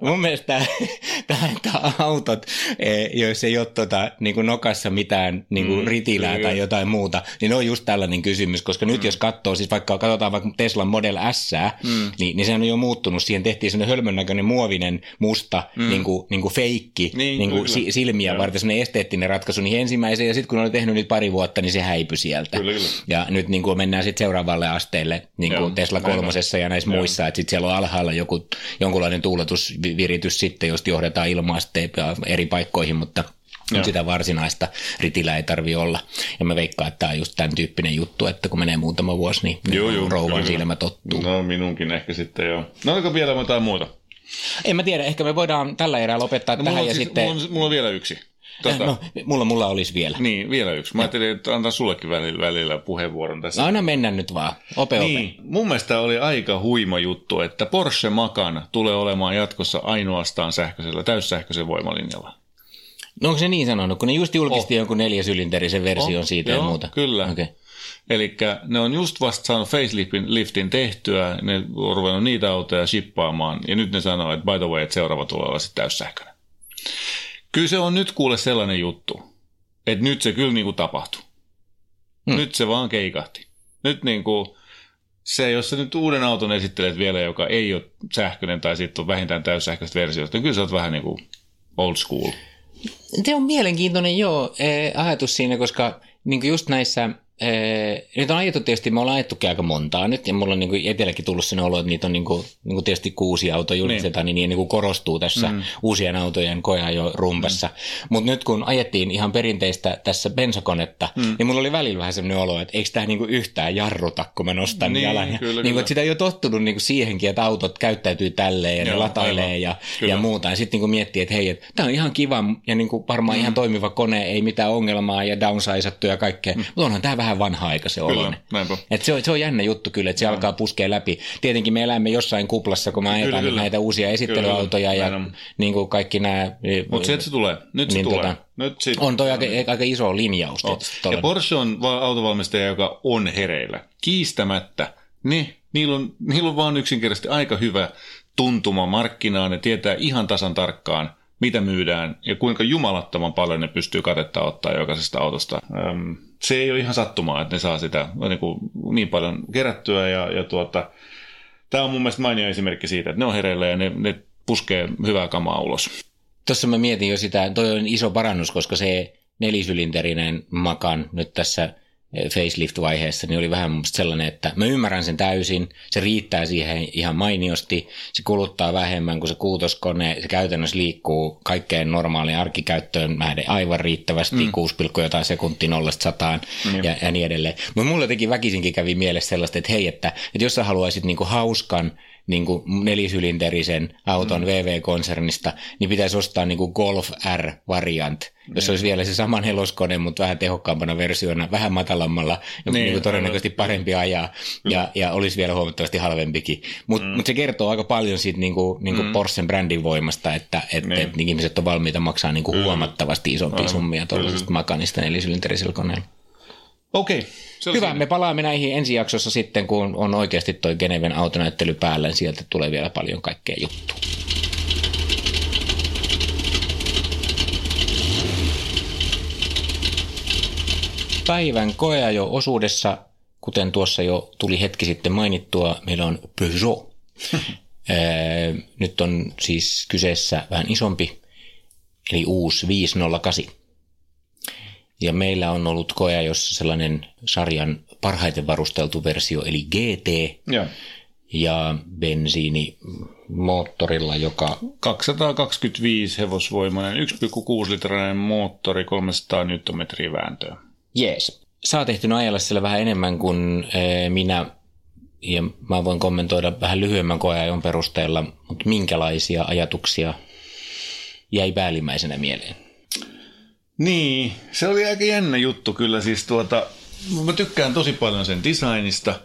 Mun mielestä tämä autot, e, joissa ei ole tota, niin kuin nokassa mitään niin kuin mm, ritilää kyllä. tai jotain muuta, niin ne on just tällainen kysymys, koska nyt mm. jos katsoo, siis vaikka katsotaan vaikka Tesla Model S, mm. niin, niin se on jo muuttunut. Siihen tehtiin sellainen hölmön näköinen muovinen musta mm. niin kuin, niin kuin feikki niin, niin kuin si- silmiä Joo. varten, sellainen esteettinen ratkaisu niin ensimmäiseen, ja sitten kun oli tehnyt nyt pari vuotta, niin se häipyi sieltä. Kyllä, kyllä. Ja nyt niin kuin mennään sitten seuraavalle asteelle niin kuin Tesla kolmosessa ja näissä Joo. muissa, että sitten siellä on alhaalla alhaalla joku, jonkunlainen tuuletusviritys sitten, josta johdetaan ilmaa eri paikkoihin, mutta Joo. sitä varsinaista ritillä ei tarvi olla. Ja mä veikkaan, että tämä on just tämän tyyppinen juttu, että kun menee muutama vuosi, niin joo, joo, rouvan silmä tottuu. No minunkin ehkä sitten joo. No oliko vielä jotain muuta? En mä tiedä, ehkä me voidaan tällä erää lopettaa no, tähän ja siis, sitten... Mulla on, mulla on vielä yksi. Tota, no, mulla, mulla olisi vielä. Niin, vielä yksi. Mä ajattelin, että antaa sullekin välillä, välillä puheenvuoron tässä. No aina mennä nyt vaan. Ope, niin, ope. Mun mielestä oli aika huima juttu, että Porsche Macan tulee olemaan jatkossa ainoastaan sähköisellä, täyssähköisen voimalinjalla. No onko se niin sanonut, kun ne just julkisti oh. jonkun neljäsylinterisen version oh, siitä joo, ja muuta? kyllä. Okay. Eli ne on just vasta saanut faceliftin liftin tehtyä, ne on ruvennut niitä autoja shippaamaan, ja nyt ne sanoo, että by the way, että seuraava tulee olla sitten täyssähköinen. Kyllä se on nyt kuule sellainen juttu, että nyt se kyllä niin kuin tapahtui. Hmm. Nyt se vaan keikahti. Nyt niin kuin, se, jos sä nyt uuden auton esittelet vielä, joka ei ole sähköinen tai sitten on vähintään täyssähköistä versiota, niin kyllä sä oot vähän niin kuin old school. Se on mielenkiintoinen joo, eh, ajatus siinä, koska niin just näissä Ee, nyt on ajettu tietysti, me ollaan ajettukin aika montaa nyt, ja mulla on niin etelläkin tullut sen olo, että niitä on niin kuin, niin kuin tietysti kuusi autoa julkistetaan, niin, niin, niin kuin korostuu tässä mm. uusien autojen jo rumpassa. Mm. Mutta nyt kun ajettiin ihan perinteistä tässä bensakonetta, mm. niin mulla oli välillä vähän sellainen olo, että eikö tämä niin kuin yhtään jarruta, kun mä nostan niin, jalan. Ja, kyllä, niin kuin, että sitä ei ole tottunut niin kuin siihenkin, että autot käyttäytyy tälleen ja Joo, ne latailee ja, ja muuta. Ja sitten niin miettii, että hei, että tämä on ihan kiva ja niin kuin varmaan mm. ihan toimiva kone, ei mitään ongelmaa ja downsizattu ja kaikkea. Mm. Mutta onhan tämä vähän vähän vanha-aikaisen oloinen. Et se, on, se on jännä juttu kyllä, että se no. alkaa puskea läpi. Tietenkin me elämme jossain kuplassa, kun me ajetaan kyllä, näitä uusia esittelyautoja kyllä, ja niin kuin kaikki nämä... Mutta se, se tulee. Nyt se niin tulee. Tota, nyt sit, on toi aika, aika iso linjaus. Oh. Ja Porsche on autovalmistaja, joka on hereillä. Kiistämättä. Ne, niillä on, niillä on vaan yksinkertaisesti aika hyvä tuntuma markkinaan. Ne tietää ihan tasan tarkkaan, mitä myydään ja kuinka jumalattoman paljon ne pystyy katetta ottaa jokaisesta autosta. Öm, se ei ole ihan sattumaa, että ne saa sitä niin, kuin, niin paljon kerättyä ja, ja tuota, tämä on mun mielestä mainio esimerkki siitä, että ne on hereillä ja ne, ne puskee hyvää kamaa ulos. Tuossa mä mietin jo sitä, toi on iso parannus, koska se nelisylinterinen makan nyt tässä facelift-vaiheessa, niin oli vähän sellainen, että mä ymmärrän sen täysin, se riittää siihen ihan mainiosti, se kuluttaa vähemmän kuin se kuutoskone, se käytännössä liikkuu kaikkeen normaaliin arkikäyttöön nähden aivan riittävästi, mm. 6, jotain sekuntia nollasta sataan mm. ja, ja niin edelleen. Mutta mulla jotenkin väkisinkin kävi mielessä sellaista, että hei, että, että jos sä haluaisit niinku hauskan, niin kuin nelisylinterisen auton mm. VV-konsernista, niin pitäisi ostaa niin kuin Golf R-variant, jos niin. olisi vielä se sama neloskone, mutta vähän tehokkaampana versiona, vähän matalammalla, niin, niin kuin todennäköisesti parempi ajaa, ja, ja olisi vielä huomattavasti halvempikin. Mutta mm. mut se kertoo aika paljon siitä niin kuin, niin kuin mm. Porschen brändin voimasta, että et, niin. et, niin ihmiset on valmiita maksaa niin kuin mm. huomattavasti isompia summia tuollaisesta mm. makanista nelisylinterisellä koneella. Okei. Okay. Hyvä, siinä. me palaamme näihin ensi jaksossa sitten, kun on oikeasti toi Geneven autonäyttely päällä, niin sieltä tulee vielä paljon kaikkea juttua. Päivän koeajo osuudessa, kuten tuossa jo tuli hetki sitten mainittua, meillä on Peugeot. Nyt on siis kyseessä vähän isompi, eli uusi 508. Ja meillä on ollut koja, jossa sellainen sarjan parhaiten varusteltu versio, eli GT. Ja, ja bensiinimoottorilla, joka... 225 hevosvoimainen, 1,6-litrainen moottori, 300 Nm vääntöä. Jees. Sä oot ehtinyt ajella siellä vähän enemmän kuin minä, ja mä voin kommentoida vähän lyhyemmän koeajon perusteella, mutta minkälaisia ajatuksia jäi päällimmäisenä mieleen? Niin, se oli aika jännä juttu kyllä. Siis tuota, mä tykkään tosi paljon sen designista.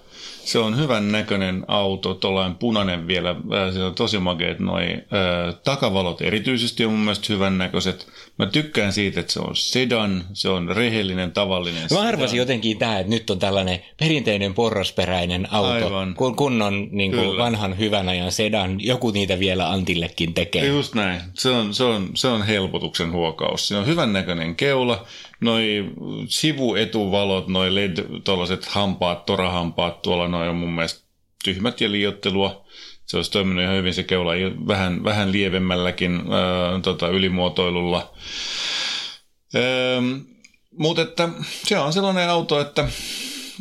Se on hyvän näköinen auto, tuollainen punainen vielä, se on tosi makeet noi ää, takavalot erityisesti on mun mielestä hyvän näköiset. Mä tykkään siitä, että se on sedan, se on rehellinen, tavallinen Mä arvasin jotenkin tähän, että nyt on tällainen perinteinen porrasperäinen auto, Aivan. kun kunnon niin kuin vanhan hyvän ajan sedan, joku niitä vielä Antillekin tekee. Just näin, se on, se on, se on helpotuksen huokaus. Se on hyvän näköinen keula, noi sivuetuvalot, noi led, tuollaiset hampaat, torahampaat, tuolla noin on mun mielestä tyhmät ja liiottelua se olisi toiminut ihan hyvin se keula vähän, vähän lievemmälläkin ää, tota, ylimuotoilulla. Mutta että se on sellainen auto, että,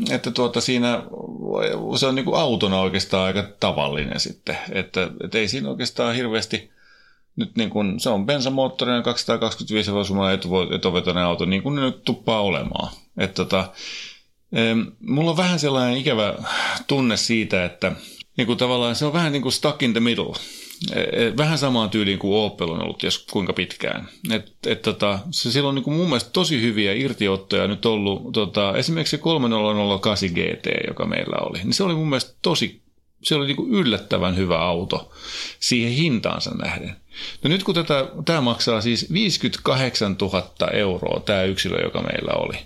että tuota siinä se on niin kuin autona oikeastaan aika tavallinen sitten. Että, että ei siinä oikeastaan hirveästi nyt niin kuin, se on bensamoottorinen 225 hevosvoimainen etovetoinen auto, niin kuin ne nyt tuppaa olemaan. Että tota, mulla on vähän sellainen ikävä tunne siitä, että niin kuin tavallaan se on vähän niin kuin stuck in the middle. E, e, vähän samaan tyyliin kuin Opel on ollut ties kuinka pitkään. Et, et tota, se silloin on niin kuin mun mielestä tosi hyviä irtiottoja nyt ollut. Tota, esimerkiksi se 3008 GT, joka meillä oli, niin se oli mun mielestä tosi se oli niin kuin yllättävän hyvä auto siihen hintaansa nähden. No nyt kun tätä, tämä maksaa siis 58 000 euroa, tämä yksilö, joka meillä oli,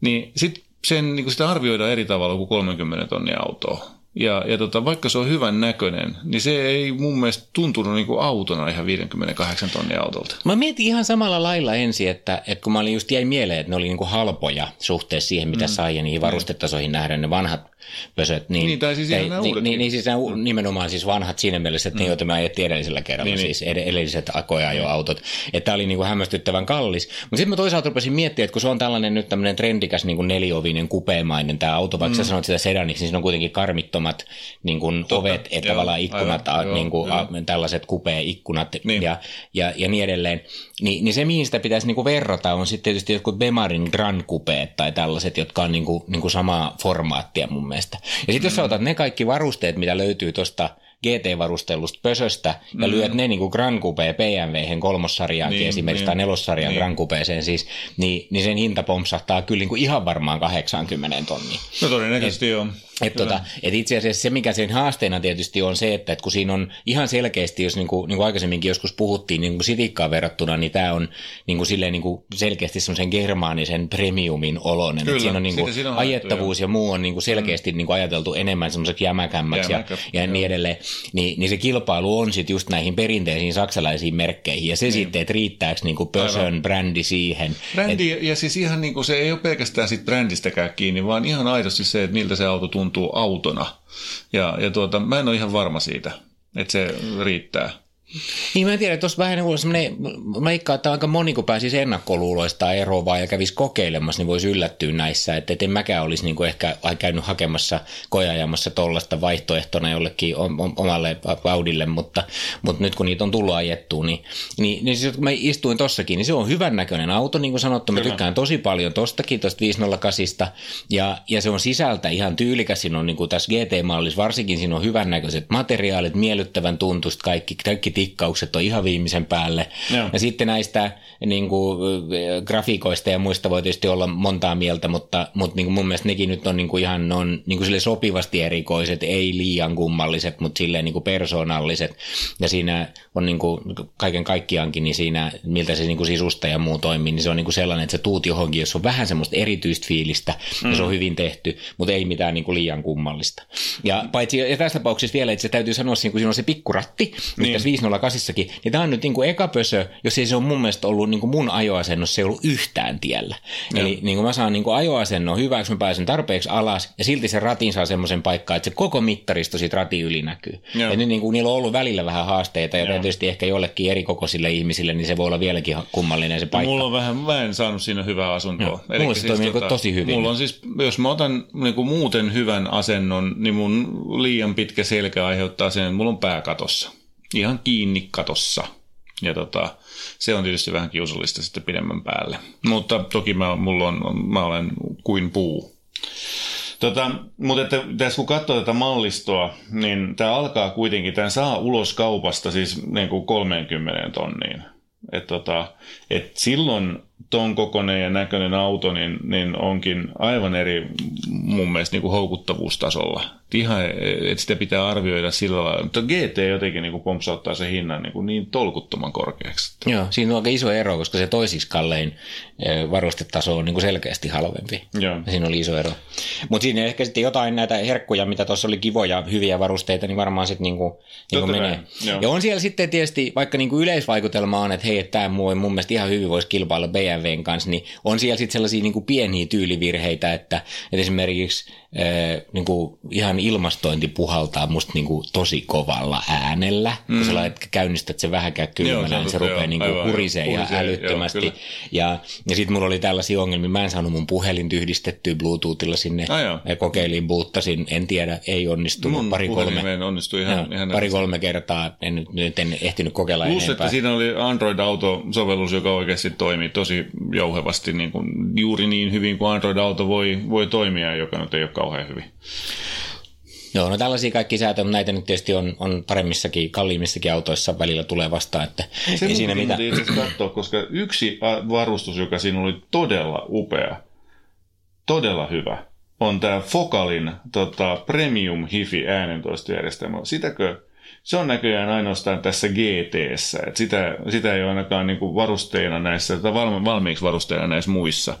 niin sitten sen, niin kuin sitä arvioidaan eri tavalla kuin 30 tonnia autoa. Ja, ja tota, vaikka se on hyvän näköinen, niin se ei mun mielestä tuntunut niin kuin autona ihan 58 tonnia autolta. Mä mietin ihan samalla lailla ensin, että, että kun mä olin just jäi mieleen, että ne oli niin kuin halpoja suhteessa siihen, mitä mm. sai ja niihin varustetasoihin nähden ne vanhat pösöt. Niin, niin tai siis ei, niin, niin, niin, siis nämä, nimenomaan siis vanhat siinä mielessä, että mm. ne, joita me ajettiin edellisellä kerralla, niin, niin. siis ed- edelliset akoja jo autot. Että tämä oli niin kuin hämmästyttävän kallis. Mutta sitten mä toisaalta rupesin miettimään, että kun se on tällainen nyt tämmöinen trendikäs niin kuin neliovinen kupeemainen tämä auto, vaikka mm. sä sanot sitä sedaniksi, niin siinä on kuitenkin karmittomat niin kuin ovet, että tavallaan ikkunat, aivan, a, niin kuin, a, tällaiset kupea-ikkunat niin. ja, ja, ja niin edelleen. Ni, niin se, mihin sitä pitäisi niin kuin verrata, on sitten tietysti jotkut Bemarin Grand Coupeet tai tällaiset, jotka on niin kuin, niin kuin samaa formaattia mun mielestä. Ja sitten jos sä otat ne kaikki varusteet, mitä löytyy tuosta GT-varustellusta pösöstä ja mm. lyöt ne niin kuin Grand Coupe BMW kolmossarjaankin niin, esimerkiksi niin, tai nelossarjan niin. Grand Coupeeseen siis, niin, niin sen hinta pompsahtaa kyllä niin kuin ihan varmaan 80 tonnia. No todennäköisesti joo. Et tota, et itse asiassa se, mikä sen haasteena tietysti on se, että et kun siinä on ihan selkeästi, jos niin kuin, niin kuin aikaisemminkin joskus puhuttiin niin kuin sitikkaan verrattuna, niin tämä on niin kuin silleen, niin kuin selkeästi semmoisen germaanisen premiumin oloinen. Kyllä, siinä on, niin kuin, siinä on ajettavuus jo. ja muu on niin kuin selkeästi mm. niin kuin ajateltu enemmän semmoiseksi jämäkämmäksi ja, ja niin edelleen. Ni, niin se kilpailu on sitten just näihin perinteisiin saksalaisiin merkkeihin ja se niin. sitten, että riittääkö niin kuin Pösön brändi siihen. Brändi et, ja siis ihan niin kuin se ei ole pelkästään sit brändistäkään kiinni, vaan ihan aidosti se, että miltä se auto tuntuu tuntuu autona. Ja, ja tuota, mä en ole ihan varma siitä, että se riittää. Niin mä en tiedä, tuossa vähän niin semmoinen, mä ikkaan, että aika moni kun pääsisi ennakkoluuloista eroavaan ja kävisi kokeilemassa, niin voisi yllättyä näissä. Että en mäkään olisi niin kuin ehkä käynyt hakemassa kojajamassa tuollaista vaihtoehtona jollekin omalle Audille, mutta, mutta nyt kun niitä on tullut ajettua, niin, niin, niin siis, kun mä istuin tossakin, niin se on hyvän näköinen auto, niin kuin sanottu. Mä Kyllä. tykkään tosi paljon tostakin, tosta 508 ja, ja se on sisältä ihan tyylikäs. Siinä on niin kuin tässä GT-mallissa varsinkin siinä on hyvän näköiset materiaalit, miellyttävän tuntusta, kaikki, kaikki tikkaukset on ihan viimeisen päälle. Joo. Ja sitten näistä niin kuin, grafiikoista ja muista voi tietysti olla montaa mieltä, mutta, mutta niin kuin mun mielestä nekin nyt on niin kuin ihan on, niin kuin sille sopivasti erikoiset, ei liian kummalliset, mutta silleen niin kuin persoonalliset. Ja siinä on niin kuin kaiken kaikkiaankin, niin siinä miltä se niin kuin sisusta ja muu toimii, niin se on niin kuin sellainen, että se tuut johonkin, jos on vähän semmoista erityistä fiilistä, mm. ja se on mm. hyvin tehty, mutta ei mitään niin kuin liian kummallista. Ja paitsi, ja tässä tapauksessa vielä, että se täytyy sanoa, että kun siinä on se pikkuratti, niin. 508 niin tämä on nyt niin kuin eka pösö, jos ei se on mun mielestä ollut niin kuin mun ajoasennossa, se ei ollut yhtään tiellä. Joo. Eli niin kuin mä saan niin kuin ajoasennon hyväksi, mä pääsen tarpeeksi alas, ja silti se ratin saa semmoisen paikkaan, että se koko mittaristo siitä ratin yli näkyy. Joo. Ja nyt niin kuin niillä on ollut välillä vähän haasteita, ja tietysti ehkä jollekin eri kokoisille ihmisille, niin se voi olla vieläkin kummallinen se paikka. Mulla on vähän, mä en saanut siinä hyvää asuntoa. Eli mulla se siis toimii tota, tosi hyvin. Mulla on siis, jos mä otan niin kuin muuten hyvän asennon, niin mun liian pitkä selkä aiheuttaa sen, että mulla on pää katossa. Ihan kiinni katossa. Ja tota, se on tietysti vähän kiusallista sitten pidemmän päälle. Mutta toki mä, mulla on, mä olen kuin puu. Tota, mutta että tässä kun katsoo tätä mallistoa, niin tämä alkaa kuitenkin, tämä saa ulos kaupasta siis niin kuin 30 tonniin. Et tota, et silloin ton kokoinen ja näköinen auto niin, niin onkin aivan eri mun mielestä niin kuin houkuttavuustasolla. Ihan, että sitä pitää arvioida sillä lailla. Mutta GT jotenkin niin kuin pompsauttaa sen hinnan niin, kuin niin tolkuttoman korkeaksi. Joo, siinä on aika iso ero, koska se toisiksi kallein eh, varustetaso on niin kuin selkeästi halvempi. Joo. Siinä oli iso ero. Mutta siinä ehkä sitten jotain näitä herkkuja, mitä tuossa oli kivoja, hyviä varusteita, niin varmaan sitten niin kuin, niin kuin menee. Ja on siellä sitten tietysti, vaikka niin kuin yleisvaikutelma on, että hei, että tämä mun mielestä ihan hyvin voisi kilpailla BMWn kanssa, niin on siellä sitten sellaisia niin kuin pieniä tyylivirheitä, että, että esimerkiksi äh, niin kuin ihan ilmastointi puhaltaa musta niin kuin tosi kovalla äänellä, mm. kun sä käynnistät sen vähäkään kylmänä, niin se rupeaa niin kuin hurisee ihan älyttömästi. Joo, ja ja sitten mulla oli tällaisia ongelmia, mä en saanut mun puhelin yhdistettyä Bluetoothilla sinne, ah, ja kokeilin, buuttasin, en tiedä, ei onnistunut. Mun pari kolme, onnistui ihan, joo, ihan pari kolme kertaa, en nyt en ehtinyt kokeilla Plus, enempää. että siinä oli Android-auto-sovellus, joka oikeasti toimii tosi jouhevasti niin kuin, juuri niin hyvin kuin Android-auto voi, voi toimia, joka nyt ei ole kauhean hyvin. Joo, no tällaisia kaikki säätöjä, mutta näitä nyt tietysti on, on paremmissakin, kalliimmissakin autoissa välillä tulee vastaan, että Se ei siinä mitään. itse katsoa, koska yksi varustus, joka siinä oli todella upea, todella hyvä, on tämä Focalin tota, Premium Hifi äänentoistojärjestelmä. Sitäkö se on näköjään ainoastaan tässä gt sitä, sitä ei ole ainakaan niin varusteena näissä, tai valmiiksi varusteena näissä muissa.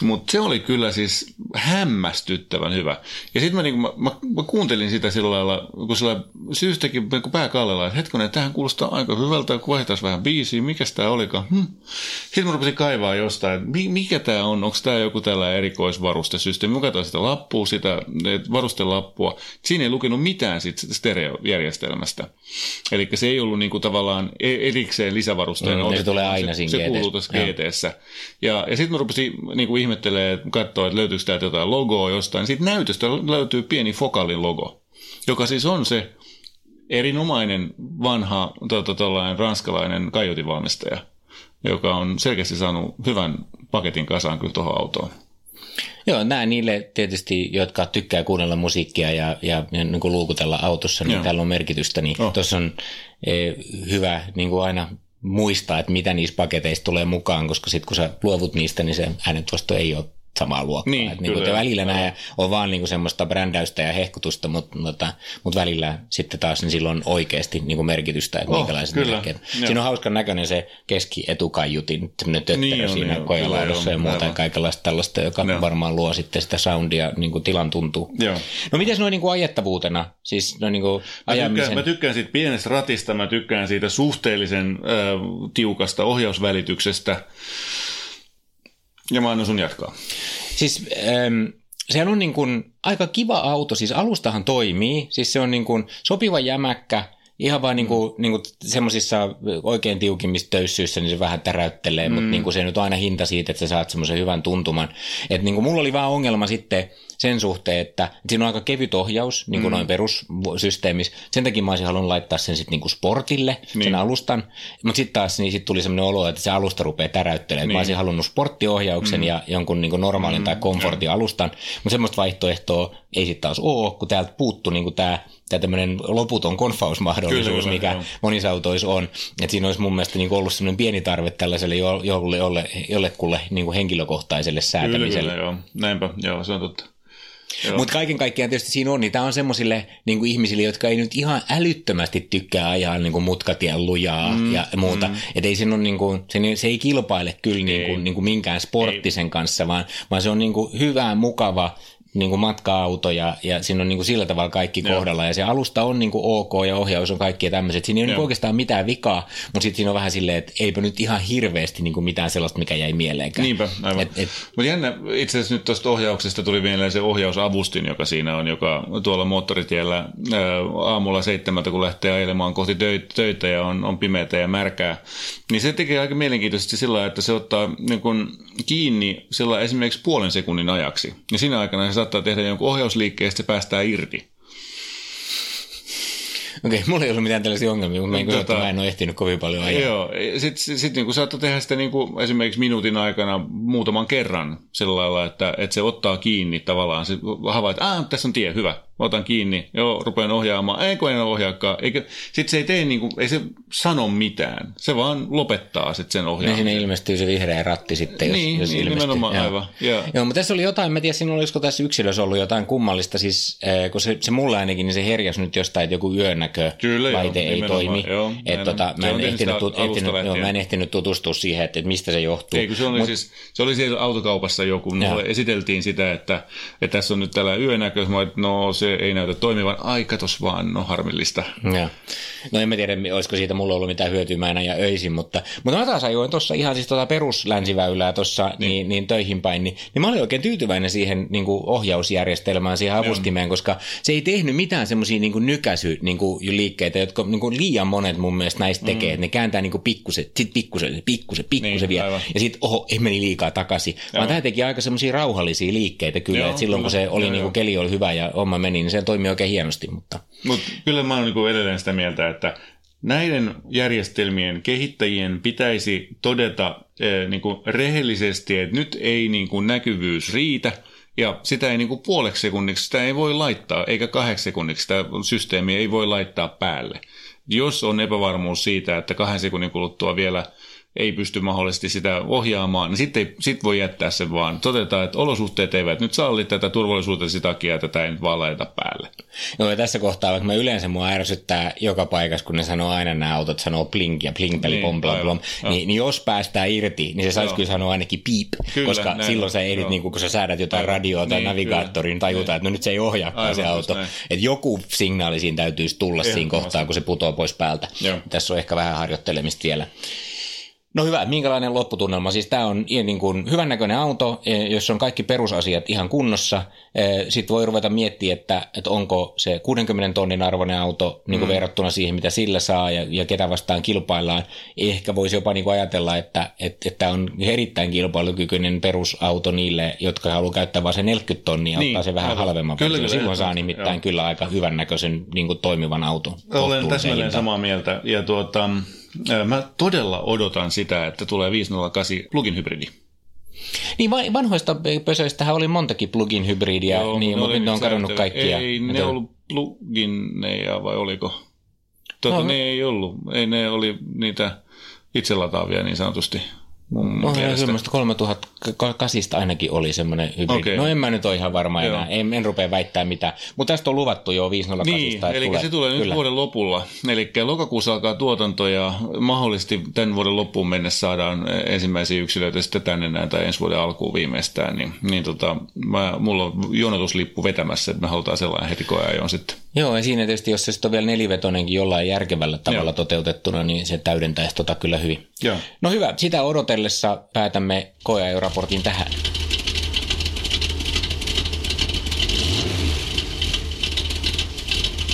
Mutta se oli kyllä siis hämmästyttävän hyvä. Ja sitten mä, niin mä, mä, mä, kuuntelin sitä sillä lailla, kun sillä syystäkin niin pää kallella, että hetkonen, tähän kuulostaa aika hyvältä, kun vaihtaisi vähän biisiä, mikä tämä olikaan. Hm. Sitten mä rupesin kaivaa jostain, että mikä tämä on, onko tämä joku tällä erikoisvarustesysteemi. Mä katsoin sitä lappua, sitä varustelappua. Siinä ei lukenut mitään siitä stereojärjestelmästä. Eli se ei ollut niinku tavallaan e- erikseen lisävarusteena. Mm, se tulee aina siinä Se, se kuuluu tässä GTssä. Ja, ja sitten mä rupesin niinku ihmettelee, katsoa, että löytyykö täältä jotain logoa jostain. Sitten näytöstä löytyy pieni Fokalin logo, joka siis on se erinomainen vanha tota, ranskalainen kaiutinvalmistaja, joka on selkeästi saanut hyvän paketin kasaan kyllä tuohon autoon. Joo, nämä niille tietysti, jotka tykkää kuunnella musiikkia ja, ja, ja niin kuin luukutella autossa, niin Joo. täällä on merkitystä. Niin oh. Tuossa on e, hyvä niin kuin aina muistaa, että mitä niissä paketeissa tulee mukaan, koska sitten kun sä luovut niistä, niin se äänentuosto ei ole samaa luokkaa. Niin, että niin kuin välillä nämä on vaan niin kuin semmoista brändäystä ja hehkutusta, mutta, mutta, mutta välillä sitten taas niin silloin oikeasti niin kuin merkitystä, että oh, minkälaiset kyllä. merkit. Siinä on hauskan näköinen se keskietukaiutin, semmoinen tötterö niin siinä niin, kojelaudossa ja muuta ja kaikenlaista tällaista, joka joo. varmaan luo sitten sitä soundia, niin kuin tilan tuntuu. Joo. No miten noin niin kuin ajettavuutena? Siis no niin kuin mä, tykkään, mä tykkään siitä pienestä ratista, mä tykkään siitä suhteellisen äh, tiukasta ohjausvälityksestä. Ja mä annan sun jatkaa. Siis ähm, sehän on niin kuin aika kiva auto, siis alustahan toimii, siis se on niin kuin sopiva jämäkkä, Ihan vaan niinku, niinku semmoisissa oikein tiukimmissa töyssyissä niin se vähän täräyttelee, mm. mutta niinku se nyt on aina hinta siitä, että sä saat semmoisen hyvän tuntuman. Et niinku mulla oli vaan ongelma sitten sen suhteen, että siinä on aika kevyt ohjaus, niin kuin mm. noin perussysteemissä. Sen takia mä olisin halunnut laittaa sen sitten niinku sportille, niin. sen alustan. Mutta sitten taas niin sit tuli sellainen olo, että se alusta rupeaa täräyttelemään. Niin. Mä olisin halunnut sporttiohjauksen mm. ja jonkun niinku normaalin mm. tai komfortin alustan. Mutta semmoista vaihtoehtoa ei sitten taas ole, kun täältä puuttuu niinku tämä tämä tämmöinen loputon konfausmahdollisuus, Kyllä, mikä joo. monissa autoissa on. Et siinä olisi mun mielestä niin ollut semmoinen pieni tarve tällaiselle jolle, jolle, jollekulle niin kuin henkilökohtaiselle säätämiselle. Kyllä, joo. Näinpä, joo, se on totta. Mutta kaiken kaikkiaan tietysti siinä on, niin tämä on semmoisille niin ihmisille, jotka ei nyt ihan älyttömästi tykkää ajaa niin kuin mutkatien lujaa mm, ja muuta. Mm. Että ei siinä on, niin kuin, se, se ei kilpaile kyllä niin kuin, niin kuin minkään sporttisen ei. kanssa, vaan, vaan se on niin kuin hyvä, mukava niin kuin matka-auto ja, ja siinä on niin kuin sillä tavalla kaikki Joo. kohdalla. Ja se alusta on niin kuin ok ja ohjaus on kaikki ja tämmöiset. Siinä ei ole niin oikeastaan mitään vikaa, mutta sitten siinä on vähän silleen, että eipä nyt ihan hirveästi niin kuin mitään sellaista, mikä jäi mieleenkään. Niinpä, aivan. Et, et, mutta jännä, itse asiassa nyt tuosta ohjauksesta tuli mieleen se ohjausavustin, joka siinä on, joka tuolla moottoritiellä ää, aamulla seitsemältä, kun lähtee ajelemaan kohti töitä ja on, on pimeätä ja märkää. Niin se tekee aika mielenkiintoisesti sillä että se ottaa niin kuin, kiinni sillä esimerkiksi puolen sekunnin ajaksi. Ja siinä aikana se saattaa tehdä jonkun ohjausliikkeen ja se päästää irti. Okei, okay, mulla ei ollut mitään tällaisia ongelmia, mutta mä, en, tota, mä en ole ehtinyt kovin paljon ajaa. Joo, sitten sit, sit, niin saattaa tehdä sitä niin kuin esimerkiksi minuutin aikana muutaman kerran sillä lailla, että, että se ottaa kiinni tavallaan. Se havaitsee, että tässä on tie, hyvä, otan kiinni, joo, rupean ohjaamaan, ei kun en ohjaakaan. Sitten se ei tee niin kuin, ei se sano mitään, se vaan lopettaa sitten sen ohjaamisen. Niin sinne ilmestyy se vihreä ratti sitten, jos, niin, jos niin, ilmestyy. nimenomaan, joo. aivan. Joo. joo, mutta tässä oli jotain, mä tiedän, sinulla olisiko tässä yksilössä ollut jotain kummallista, siis äh, kun se, se mulla ainakin, niin se herjas nyt jostain, että joku yönäkö Kyllä, laite joo, ei toimi. Joo, et, tota, mä, en ehtinyt, tut, ehtinyt, joo, mä en ehtinyt tutustua siihen, että, että mistä se johtuu. Ei, kun se oli, Mut, siis, se oli siellä autokaupassa joku, mulle esiteltiin sitä, että, että tässä on nyt tällä yönäkö, mä että no se ei näytä toimivan aivan, ai katos vaan, no harmillista. Ja. No en mä tiedä, olisiko siitä mulla ollut mitään hyötyä mä ja öisin, mutta, mutta mä taas ajoin tuossa ihan siis tuota peruslänsiväylää tuossa niin. Niin, niin, töihin päin, niin, niin mä olin oikein tyytyväinen siihen niin kuin ohjausjärjestelmään, siihen avustimeen, koska se ei tehnyt mitään semmoisia niin nykäsy niin kuin liikkeitä, jotka niin kuin liian monet mun mielestä näistä tekee, mm. että ne kääntää niin kuin pikkusen, sit pikkusen, pikkusen, pikkusen niin, vielä, ja sitten oho, ei meni liikaa takaisin, Joo. vaan tämä teki aika semmoisia rauhallisia liikkeitä kyllä, Joo, että silloin kyllä. kun se oli, niin kuin, keli oli hyvä ja homma meni, niin se toimi oikein hienosti. Mutta Mut kyllä mä oon niin edelleen sitä mieltä, että näiden järjestelmien kehittäjien pitäisi todeta eh, niin kuin rehellisesti, että nyt ei niin kuin näkyvyys riitä, ja sitä ei niin kuin puoleksi sekunniksi, sitä ei voi laittaa, eikä kahdeksi sekunniksi sitä systeemiä ei voi laittaa päälle. Jos on epävarmuus siitä, että kahden sekunnin kuluttua vielä – ei pysty mahdollisesti sitä ohjaamaan, niin sitten sit voi jättää sen vaan. Todetaan, että olosuhteet eivät nyt salli tätä turvallisuutesi takia, että tätä ei nyt vaan laita päälle. No ja tässä kohtaa, vaikka mä yleensä mua ärsyttää joka paikassa, kun ne sanoo aina nämä autot, sanoo blink ja blink peli niin, bla, bla, niin, niin, jos päästään irti, niin se saisi kyllä sanoa ainakin piip, kyllä, koska silloin sä ehdit, niin kun sä säädät jotain Aivan. radioa tai niin, navigaattoriin, tajuta, että no nyt se ei ohjaakaan se auto. Että joku signaali siinä täytyisi tulla siinä kohtaa, kun se putoaa pois päältä. Joo. Tässä on ehkä vähän harjoittelemista vielä. No hyvä, minkälainen lopputunnelma? Siis tämä on niin kuin hyvännäköinen auto, e, jossa on kaikki perusasiat ihan kunnossa. E, Sitten voi ruveta miettimään, että, että onko se 60 tonnin arvoinen auto niin kuin mm. verrattuna siihen, mitä sillä saa ja, ja ketä vastaan kilpaillaan. Ehkä voisi jopa niin kuin ajatella, että, että, että on erittäin kilpailukykyinen perusauto niille, jotka haluaa käyttää vain se 40 tonnia ja niin, ottaa se vähän aivan. halvemman. Kyllä, kyllä, Silloin saa nimittäin joo. kyllä aika hyvännäköisen niin kuin toimivan auton. Olen täsmälleen samaa mieltä. Ja tuota, Mä todella odotan sitä, että tulee 508 plugin hybridi. Niin vanhoista pösöistähän oli montakin plugin hybridiä, Joo, niin, mutta nyt ne on kadonnut kaikkia. Ei ne Mitä? ollut plugineja vai oliko? Tuota, no, ne ei ollut. Ei ne oli niitä itselataavia niin sanotusti no, mielestä. semmoista 3008 ainakin oli semmoinen hybridi. Okay. No en mä nyt ole ihan varma Joo. enää, en, en rupea väittää mitään. Mutta tästä on luvattu jo 508. Niin, eli tulee. se tulee Kyllä. nyt vuoden lopulla. Eli lokakuussa alkaa tuotanto ja mahdollisesti tämän vuoden loppuun mennessä saadaan ensimmäisiä yksilöitä sitten tänne näin tai ensi vuoden alkuun viimeistään. Niin, niin tota, mä, mulla on jonotuslippu vetämässä, että me halutaan sellainen heti koeajoon sitten. Joo, ja siinä tietysti, jos se sitten on vielä nelivetonenkin jollain järkevällä tavalla Joo. toteutettuna, niin se täydentäisi tota kyllä hyvin. Joo. No hyvä, sitä odotellessa päätämme koeajoraportin tähän.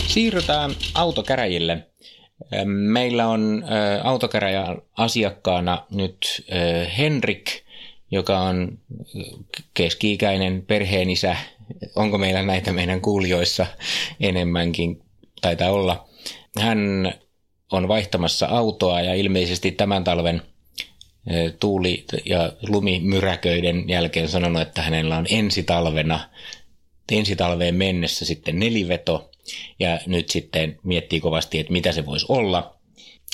Siirrytään autokäräjille. Meillä on autokäräjän asiakkaana nyt Henrik, joka on keski-ikäinen perheenisä. Onko meillä näitä meidän kuulijoissa enemmänkin? Taitaa olla. Hän on vaihtamassa autoa ja ilmeisesti tämän talven tuuli- ja lumimyräköiden jälkeen sanonut, että hänellä on ensi talvena, ensi talveen mennessä sitten neliveto ja nyt sitten miettii kovasti, että mitä se voisi olla.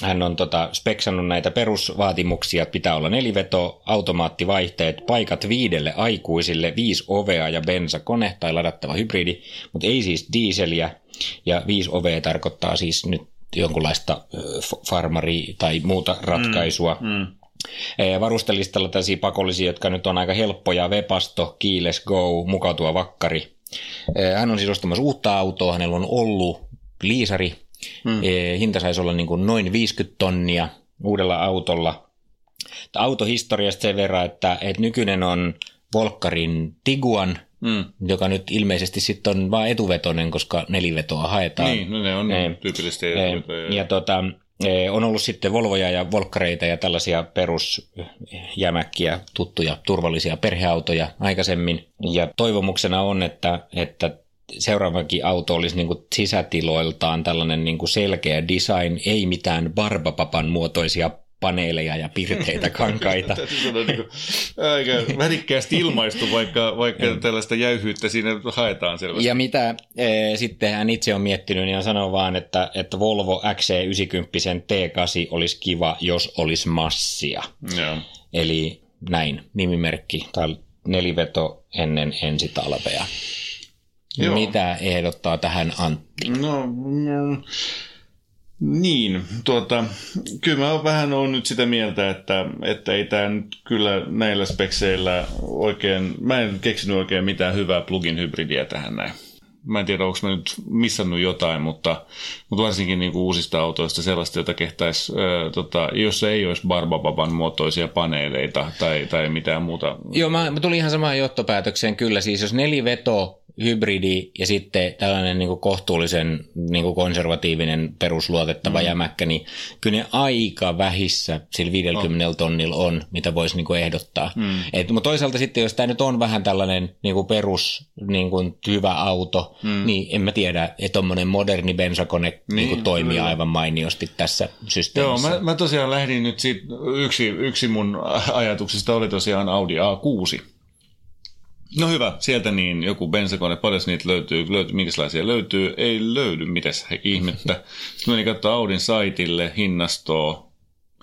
Hän on tota, speksannut näitä perusvaatimuksia, pitää olla neliveto, automaattivaihteet, paikat viidelle aikuisille, viisi ovea ja bensakone tai ladattava hybridi, mutta ei siis diiseliä. Ja viisi ovea tarkoittaa siis nyt jonkunlaista farmari- tai muuta ratkaisua. Mm, mm. Varustelistalla tällaisia pakollisia, jotka nyt on aika helppoja, Vepasto, Keyless Go, mukautua vakkari. Hän on siis ostamassa uutta autoa, hänellä on ollut liisari, hmm. hinta saisi olla niin kuin noin 50 tonnia uudella autolla. Autohistoriasta sen verran, että, että nykyinen on Volkkarin Tiguan, mm. joka nyt ilmeisesti sitten on vain etuvetoinen, koska nelivetoa haetaan. Niin, no ne on e, tyypillisesti etuvetoja. Ja, ja tota, on ollut sitten Volvoja ja Volkkareita ja tällaisia perusjämäkkiä, tuttuja, turvallisia perheautoja aikaisemmin. Ja toivomuksena on, että, että seuraavakin auto olisi niin kuin sisätiloiltaan tällainen niin kuin selkeä design, ei mitään barbapapan muotoisia paneeleja ja pirteitä kankaita. niin aika värikkäästi ilmaistu, vaikka, vaikka tällaista jäyhyyttä siinä haetaan selvästi. Ja mitä e, sitten hän itse on miettinyt, niin hän sanoo vaan, että, että Volvo XC90 T8 olisi kiva, jos olisi massia. Ja. Eli näin, nimimerkki tai neliveto ennen ensi talvea. Joo. Mitä ehdottaa tähän Antti? No, no niin, tuota, kyllä mä vähän on nyt sitä mieltä, että, että ei tämä nyt kyllä näillä spekseillä oikein, mä en keksinyt oikein mitään hyvää plugin hybridiä tähän näin. Mä en tiedä, onko mä nyt missannut jotain, mutta, mutta varsinkin niin kuin uusista autoista sellaista, jota kehtäisi, äh, tota, jos se ei olisi Barbababan muotoisia paneeleita tai, tai mitään muuta. Joo, mä, mä tulin ihan samaan johtopäätökseen kyllä. Siis jos neliveto hybridi ja sitten tällainen niin kuin kohtuullisen niin kuin konservatiivinen perusluotettava mm. jämäkkä, niin kyllä ne aika vähissä sillä 50 oh. tonnilla on, mitä voisi niin kuin ehdottaa. Mm. Et, mutta toisaalta sitten, jos tämä nyt on vähän tällainen niin kuin perus niin kuin hyvä auto, mm. niin en mä tiedä, että tuommoinen moderni bensakone niin, niin kuin toimii kyllä. aivan mainiosti tässä systeemissä. Joo, mä, mä tosiaan lähdin nyt siitä, yksi, yksi mun ajatuksista oli tosiaan Audi A6, No hyvä, sieltä niin joku bensakone, paljon niitä löytyy, löytyy minkälaisia löytyy, ei löydy, mitäs ihmettä. Sitten meni katsoa Audin saitille, hinnastoa,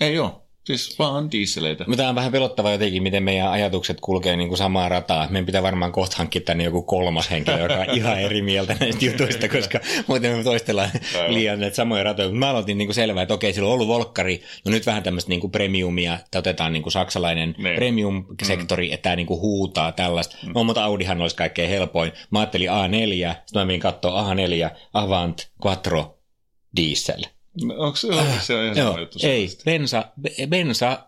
ei ole. Siis vaan diisseleitä. Mutta on vähän pelottavaa jotenkin, miten meidän ajatukset kulkee niin kuin samaa rataa. Meidän pitää varmaan kohta hankkia tänne joku kolmas henkilö, joka on ihan eri mieltä näistä jutuista, koska muuten me toistellaan liian näitä samoja ratoja. Mä aloitin niin kuin selvää, että okei, sillä on ollut volkkari, no nyt vähän tämmöistä niin kuin premiumia, että otetaan niin kuin saksalainen ne. premium-sektori, mm. että tämä niin kuin huutaa tällaista. Mm. No, mutta Audihan olisi kaikkein helpoin. Mä ajattelin A4, sitten mä menin katsoa A4, Avant, Quattro, Diesel. Onko se, onko se sama juttu? Ei, bensa, bensa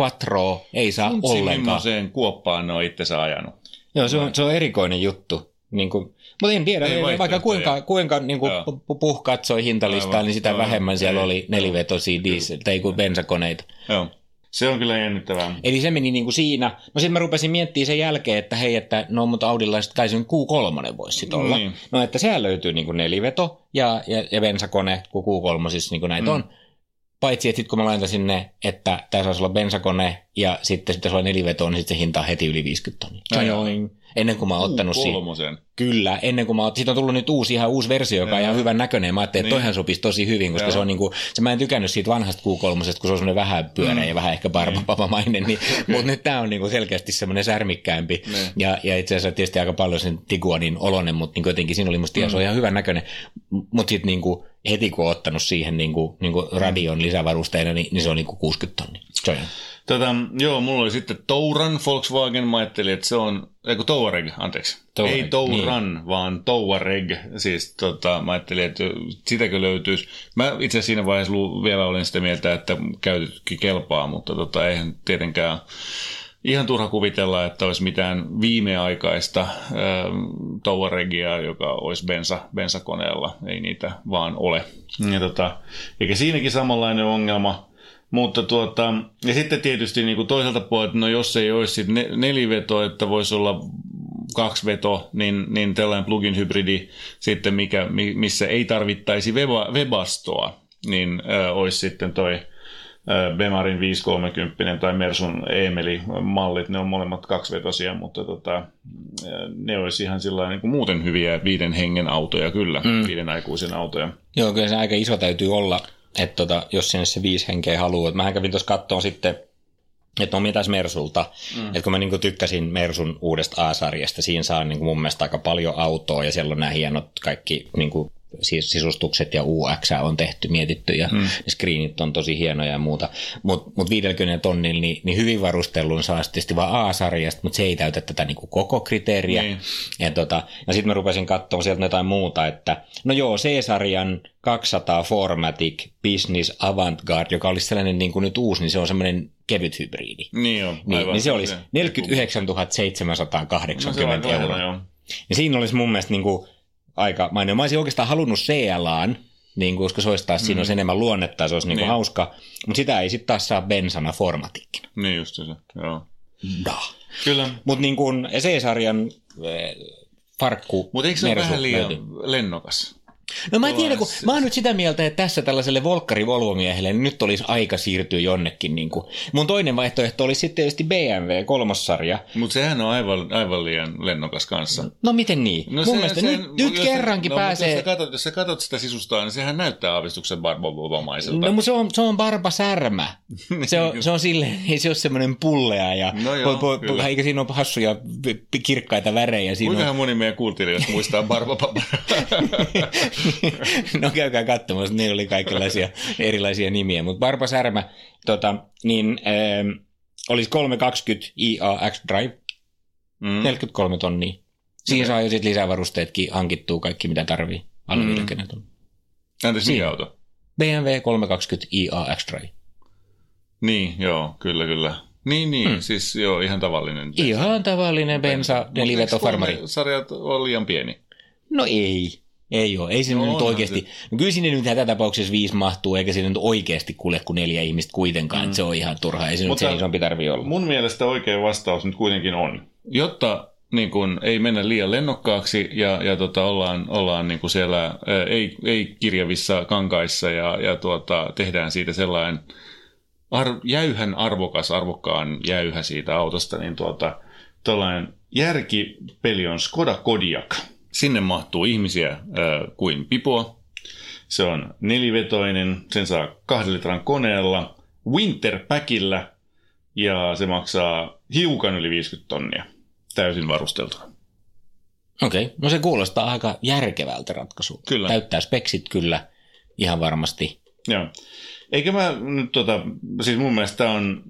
quattro ei saa Funtsi, ollenkaan. millaiseen kuoppaan on itse ajanut. Joo, se on, se on erikoinen juttu. Niin kuin, mutta en tiedä, ei vaikka kuinka, kuinka niin kuin puh katsoi hintalistaa, aivan, niin sitä aivan, vähemmän siellä ei, oli nelivetosia diesel, tai kuin bensakoneita. Joo. Se on kyllä jännittävää. Eli se meni niin kuin siinä. No sitten mä rupesin miettimään sen jälkeen, että hei, että no mutta Audilla kai se Q3 voisi sitten olla. Niin. No että siellä löytyy niin kuin neliveto ja, ja, ja bensakone, kun Q3 siis niin kuin näitä mm. on. Paitsi, että sitten kun mä laitan sinne, että tämä saisi olla bensakone ja sitten pitäisi olla neliveto, niin sitten se hinta on heti yli 50 tonnia. Ennen kuin mä oon ottanut siitä. Kyllä, ennen kuin mä oon, siitä on tullut nyt uusi, ihan uusi versio, joka on ihan hyvän näköinen. Mä ajattelin, että niin. toihan sopisi tosi hyvin, koska Joo. se on niinku, se mä en tykännyt siitä vanhasta Q3, kun se on semmoinen vähän pyöreä mm. ja vähän ehkä barbapapamainen, niin, mutta nyt tää on niinku selkeästi semmoinen särmikkäämpi. Niin. Ja, ja itse asiassa tietysti aika paljon sen Tiguanin olonen, mutta niinku jotenkin siinä oli musta mm. se on ihan hyvän näköinen. Mutta sitten niinku, heti kun on ottanut siihen niinku, niinku radion lisävarusteena, niin, niin se on niinku 60 tonnia. Se on Tätä, joo, mulla oli sitten Touran Volkswagen. Mä ajattelin, että se on, eiku Touareg, anteeksi. Touareg, Ei Touran, niin. vaan Touareg. Siis tota, mä ajattelin, että sitäkö löytyisi. Mä itse asiassa siinä vaiheessa vielä olin sitä mieltä, että käytettykin kelpaa, mutta tota, eihän tietenkään ihan turha kuvitella, että olisi mitään viimeaikaista äh, Touaregia, joka olisi bensa, bensakoneella. Ei niitä vaan ole. Ja tota, eikä siinäkin samanlainen ongelma. Mutta tuota, ja sitten tietysti niin kuin toiselta puolelta, no jos ei olisi sit neliveto, että voisi olla kaksi veto, niin, niin tällainen plugin hybridi sitten, mikä, missä ei tarvittaisi webastoa, niin äh, olisi sitten toi Bemarin 530 tai Mersun Emeli-mallit, ne on molemmat kaksivetosia, mutta tota, ne olisi ihan sillä niin kuin muuten hyviä viiden hengen autoja kyllä, mm. viiden aikuisen autoja. Joo, kyllä se aika iso täytyy olla, että tota, jos sinne se viisi henkeä haluaa. Mä kävin tuossa kattoon sitten että on mitäs Mersulta. Mm. Että kun mä niin tykkäsin Mersun uudesta A-sarjasta, siinä saa niin mun mielestä aika paljon autoa ja siellä on nämä hienot kaikki niin siis sisustukset ja UX on tehty, mietitty ja mm. screenit on tosi hienoja ja muuta. Mutta mut 50 tonnilla niin, niin hyvin varustellun saa tietysti vaan A-sarjasta, mutta se ei täytä tätä niin kuin koko kriteeriä. Mm. Ja, tota, ja sitten mä rupesin katsomaan sieltä jotain muuta, että no joo, C-sarjan 200 Formatic Business Avantgarde, joka olisi sellainen niin kuin nyt uusi, niin se on semmoinen kevyt hybridi. Niin, joo, niin, niin se olisi 49 780 no, euroa. Ja siinä olisi mun mielestä niin kuin aika mainio. Mä olisin oikeastaan halunnut CLAan, niin kuin, koska se olisi taas, mm. siinä olisi enemmän luonnetta, se olisi niin. Niin hauska, mutta sitä ei sitten taas saa bensana formatiikkina. Niin just se, joo. Da. Kyllä. Mutta niin kuin C-sarjan eh, farkku Mutta eikö se ole vähän liian lennokas? No mä en tiedä, kun mä oon nyt sitä mieltä, että tässä tällaiselle volkkari miehelle niin nyt olisi aika siirtyä jonnekin. Niin kuin. Mun toinen vaihtoehto olisi sitten tietysti BMW kolmossarja. Mutta sehän on aivan, aivan liian lennokas kanssa. No miten niin? No Mun se, mielestä se, nyt, nyt kerrankin no, pääsee... Jos sä, katsot, jos sä katsot sitä sisustaa, niin sehän näyttää aavistuksen barbobomaiselta. No mutta se on, se on barba särmä. se, on, se on silleen, ei se ole semmoinen pullea ja no joo, po, po, po, eikä siinä ole hassuja kirkkaita värejä. Siinä Kuinkahan on... moni meidän kuuntelijoista muistaa barba no käykää katsomassa, ne oli kaikenlaisia erilaisia nimiä. Mutta Barba Särmä, tota, niin äh, olisi 320 IA X-Drive, mm. 43 tonnia. Siihen okay. saa jo sitten lisävarusteetkin hankittua kaikki, mitä tarvii. Alle mm. 40 tonnia. Entäs mikä auto? BMW 320 IA X-Drive. Niin, joo, kyllä, kyllä. Niin, niin, hmm. siis joo, ihan tavallinen. Bensa. Ihan tavallinen bensa, neliveto farmari. sarjat on liian pieni? No ei. Ei ole, ei sinne no, nyt oikeasti. Se. No kyllä sinne nyt tätä tapauksessa viisi mahtuu, eikä sinne nyt oikeasti kuule kuin neljä ihmistä kuitenkaan, mm. se on ihan turha, ei se Mutta nyt sen isompi tarvi olla. Mun mielestä oikea vastaus nyt kuitenkin on, jotta niin kun, ei mennä liian lennokkaaksi ja, ja tota, ollaan, ollaan niin kuin siellä ää, ei, ei kirjavissa kankaissa ja, ja tuota, tehdään siitä sellainen ar- jäyhän arvokas, arvokkaan jäyhä siitä autosta, niin tuota, tällainen järkipeli on Skoda Kodiak – Sinne mahtuu ihmisiä äh, kuin pipoa. Se on nelivetoinen, sen saa kahden litran koneella, Winterpackillä ja se maksaa hiukan yli 50 tonnia täysin varusteltuna. Okei, okay. no se kuulostaa aika järkevältä ratkaisulta. Kyllä. Täyttää speksit kyllä ihan varmasti. Joo. Eikä mä nyt tota, siis mun mielestä tämä on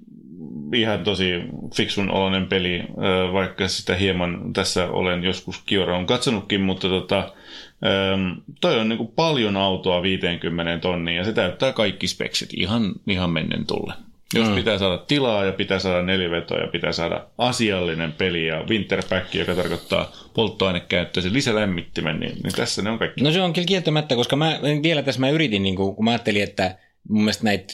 ihan tosi fiksun oloinen peli, vaikka sitä hieman tässä olen joskus on katsonutkin, mutta tota, toi on niinku paljon autoa 50 tonnia ja se täyttää kaikki speksit ihan, ihan mennen tulle. Jos mm. pitää saada tilaa ja pitää saada nelivetoa ja pitää saada asiallinen peli ja winterpack, joka tarkoittaa polttoainekäyttöisen lisälämmittimen, niin, niin tässä ne on kaikki. No se on kyllä kieltämättä, koska mä vielä tässä mä yritin, niin kun mä ajattelin, että mun mielestä näitä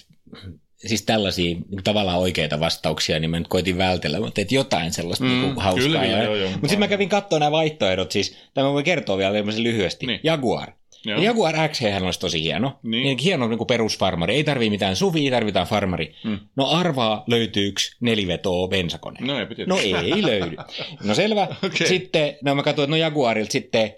siis tällaisia niin tavallaan oikeita vastauksia, niin mä nyt koitin vältellä, mutta et jotain sellaista mm, niin hauskaa. Kyllä, ja, joo, joo, mutta sitten mä kävin katsoa nämä vaihtoehdot, siis tämä voi kertoa vielä lyhyesti. Niin. Jaguar. Joo. Jaguar X olisi tosi hieno. Niin. hieno niin kuin perusfarmari. Ei tarvii mitään suvi, tarvitaan farmari. Mm. No arvaa löytyykö nelivetoa bensakone? No ei, no ei löydy. No selvä. okay. Sitten, no mä katsoin, että no Jaguarilta sitten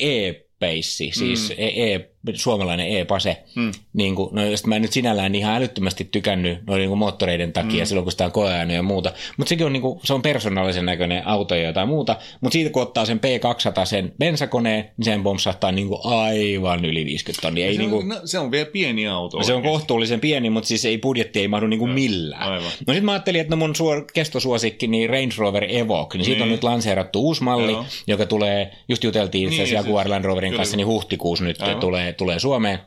e peissi, siis mm. e, suomalainen e-pase. Mm. Niin kuin, no josta mä en nyt sinällään ihan älyttömästi tykännyt noiden niin moottoreiden takia mm. silloin, kun sitä on koeaine ja muuta. Mutta sekin on, niin kuin, se on persoonallisen näköinen auto ja jotain muuta. Mutta siitä kun ottaa sen P200 sen bensakoneen, niin sen pompsahtaa niin kuin aivan yli 50 tonnia. Ei, se, niin kuin, no, se on vielä pieni auto. No, se on kohtuullisen pieni, mutta siis ei budjetti ei mahdu niin kuin millään. Aivan. No sitten mä ajattelin, että no mun suor, kestosuosikki, niin Range Rover Evoque, niin, niin. siitä on niin. nyt lanseerattu uusi malli, Joo. joka tulee, just juteltiin niin, Jaguar Land Roverin kanssa, niin huhtikuussa nyt tulee, tulee Suomeen.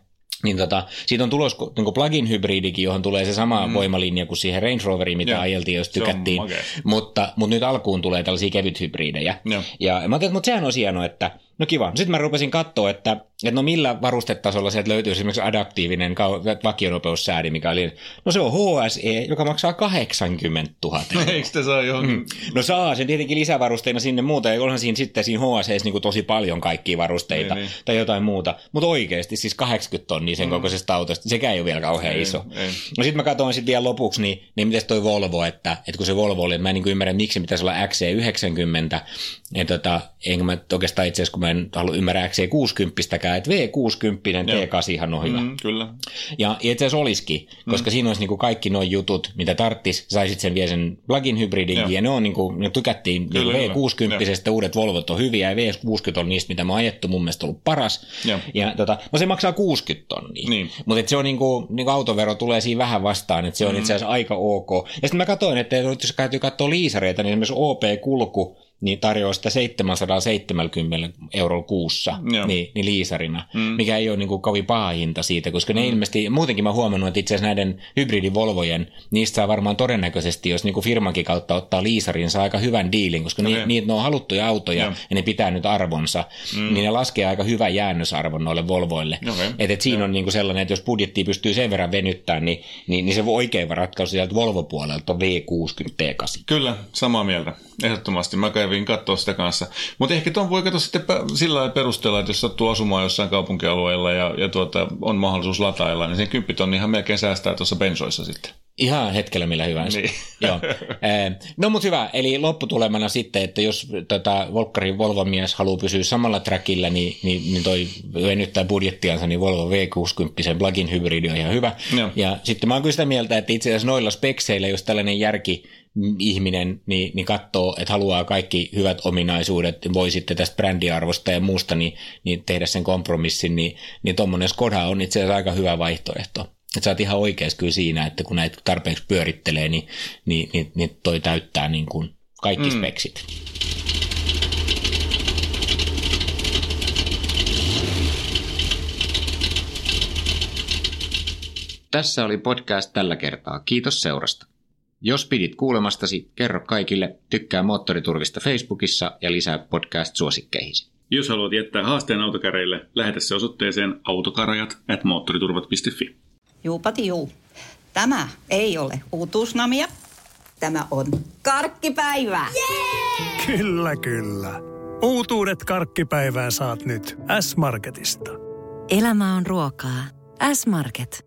Niin tota, siitä on tulos niin plug-in hybridikin, johon tulee se sama mm. voimalinja kuin siihen Range Roveriin, mitä Joo. ajeltiin, jos tykättiin. Mutta, mutta nyt alkuun tulee tällaisia kevyt hybridejä. Joo. Ja mä ajattelin, mutta sehän on hienoa, että no kiva. Sitten mä rupesin katsoa, että, että no millä varustetasolla sieltä löytyy esimerkiksi adaptiivinen vakionopeussäädi, mikä oli, no se on HSE, joka maksaa 80 000. Eikö te saa johonkin? Mm. No saa sen tietenkin lisävarusteina sinne muuta, ja onhan siinä sitten siinä HSEissa niin tosi paljon kaikkia varusteita Niin, niin. tai jotain muuta. Mutta oikeasti siis 80 tonnia sen mm. kokoisesta autosta, sekä ei ole vielä kauhean Ei, iso. ei. No sitten mä katsoin sitten vielä lopuksi, niin, niin miten toi Volvo, että, että kun se Volvo oli, mä en niin ymmärrä, miksi pitäisi olla XC90, ja tota, enkä mä oikeastaan itse asiassa, kun mä en halua ymmärrä XC60-kään, että V60 Joo. T8 on hyvä. Mm, kyllä. Ja itse asiassa olisikin, koska mm. siinä olisi niinku kaikki nuo jutut, mitä tarttis, saisit sen vielä sen plug-in hybridinkin, ja ne on niinku, ne tykättiin Kyllä, niinku kyllä. V60, uudet Volvot on hyviä, ja V60 on niistä, mitä mä oon ajettu, mun mielestä ollut paras. Joo. Ja tota, no se maksaa 60 tonnia. Niin. Mutta se on niinku, niinku autovero tulee siinä vähän vastaan, että se on mm. itse asiassa aika ok. Ja sitten mä katsoin, että jos täytyy katsoa liisareita, niin esimerkiksi OP-kulku, niin tarjoaa sitä 770 eurolla kuussa Joo. niin, niin liisarina, mm. mikä ei ole niin kuin kovin paha hinta siitä, koska ne mm. ilmeisesti, muutenkin mä huomannut, että itse asiassa näiden hybridivolvojen, niistä saa varmaan todennäköisesti, jos niin kuin firmankin kautta ottaa liisarin, saa aika hyvän diilin, koska okay. ni, ne on haluttuja autoja Joo. ja ne pitää nyt arvonsa, mm. niin ne laskee aika hyvän jäännösarvon noille Volvoille. Okei. Et, et siinä on niin kuin sellainen, että jos budjetti pystyy sen verran venyttämään, niin, niin, niin se oikea ratkaisu sieltä Volvo-puolelta on V60 T8. Kyllä, samaa mieltä. Ehdottomasti. Mä kävin katsoa sitä kanssa. Mutta ehkä tuon voi katsoa sitten sillä lailla perustella, että jos sattuu asumaan jossain kaupunkialueella ja, ja tuota, on mahdollisuus latailla, niin sen 10 tonni ihan melkein säästää tuossa bensoissa sitten. Ihan hetkellä millä hyvänsä. Niin. Joo. Eh, No mutta hyvä, eli lopputulemana sitten, että jos tota, Volkkarin Volvo-mies haluaa pysyä samalla trackillä, niin, niin, niin toi venyttää budjettiansa, niin Volvo V60 plug-in hybridi on ihan hyvä. Joo. Ja sitten mä oon kyllä sitä mieltä, että itse asiassa noilla spekseillä, jos tällainen järki ihminen niin, niin katsoo, että haluaa kaikki hyvät ominaisuudet, voi sitten tästä brändiarvosta ja muusta niin, niin tehdä sen kompromissin, niin, niin tuommoinen Skoda on itse asiassa aika hyvä vaihtoehto. Että sä oot ihan oikeassa kyllä siinä, että kun näitä tarpeeksi pyörittelee, niin, niin, niin, niin toi täyttää niin kuin kaikki mm. speksit. Tässä oli podcast tällä kertaa. Kiitos seurasta. Jos pidit kuulemastasi, kerro kaikille, tykkää Moottoriturvista Facebookissa ja lisää podcast-suosikkeihisi. Jos haluat jättää haasteen autokäreille, lähetä se osoitteeseen autokarajat at moottoriturvat.fi. Juupati juu. Tämä ei ole uutuusnamia. Tämä on karkkipäivää. Kyllä, kyllä. Uutuudet karkkipäivään saat nyt S-Marketista. Elämä on ruokaa. S-Market.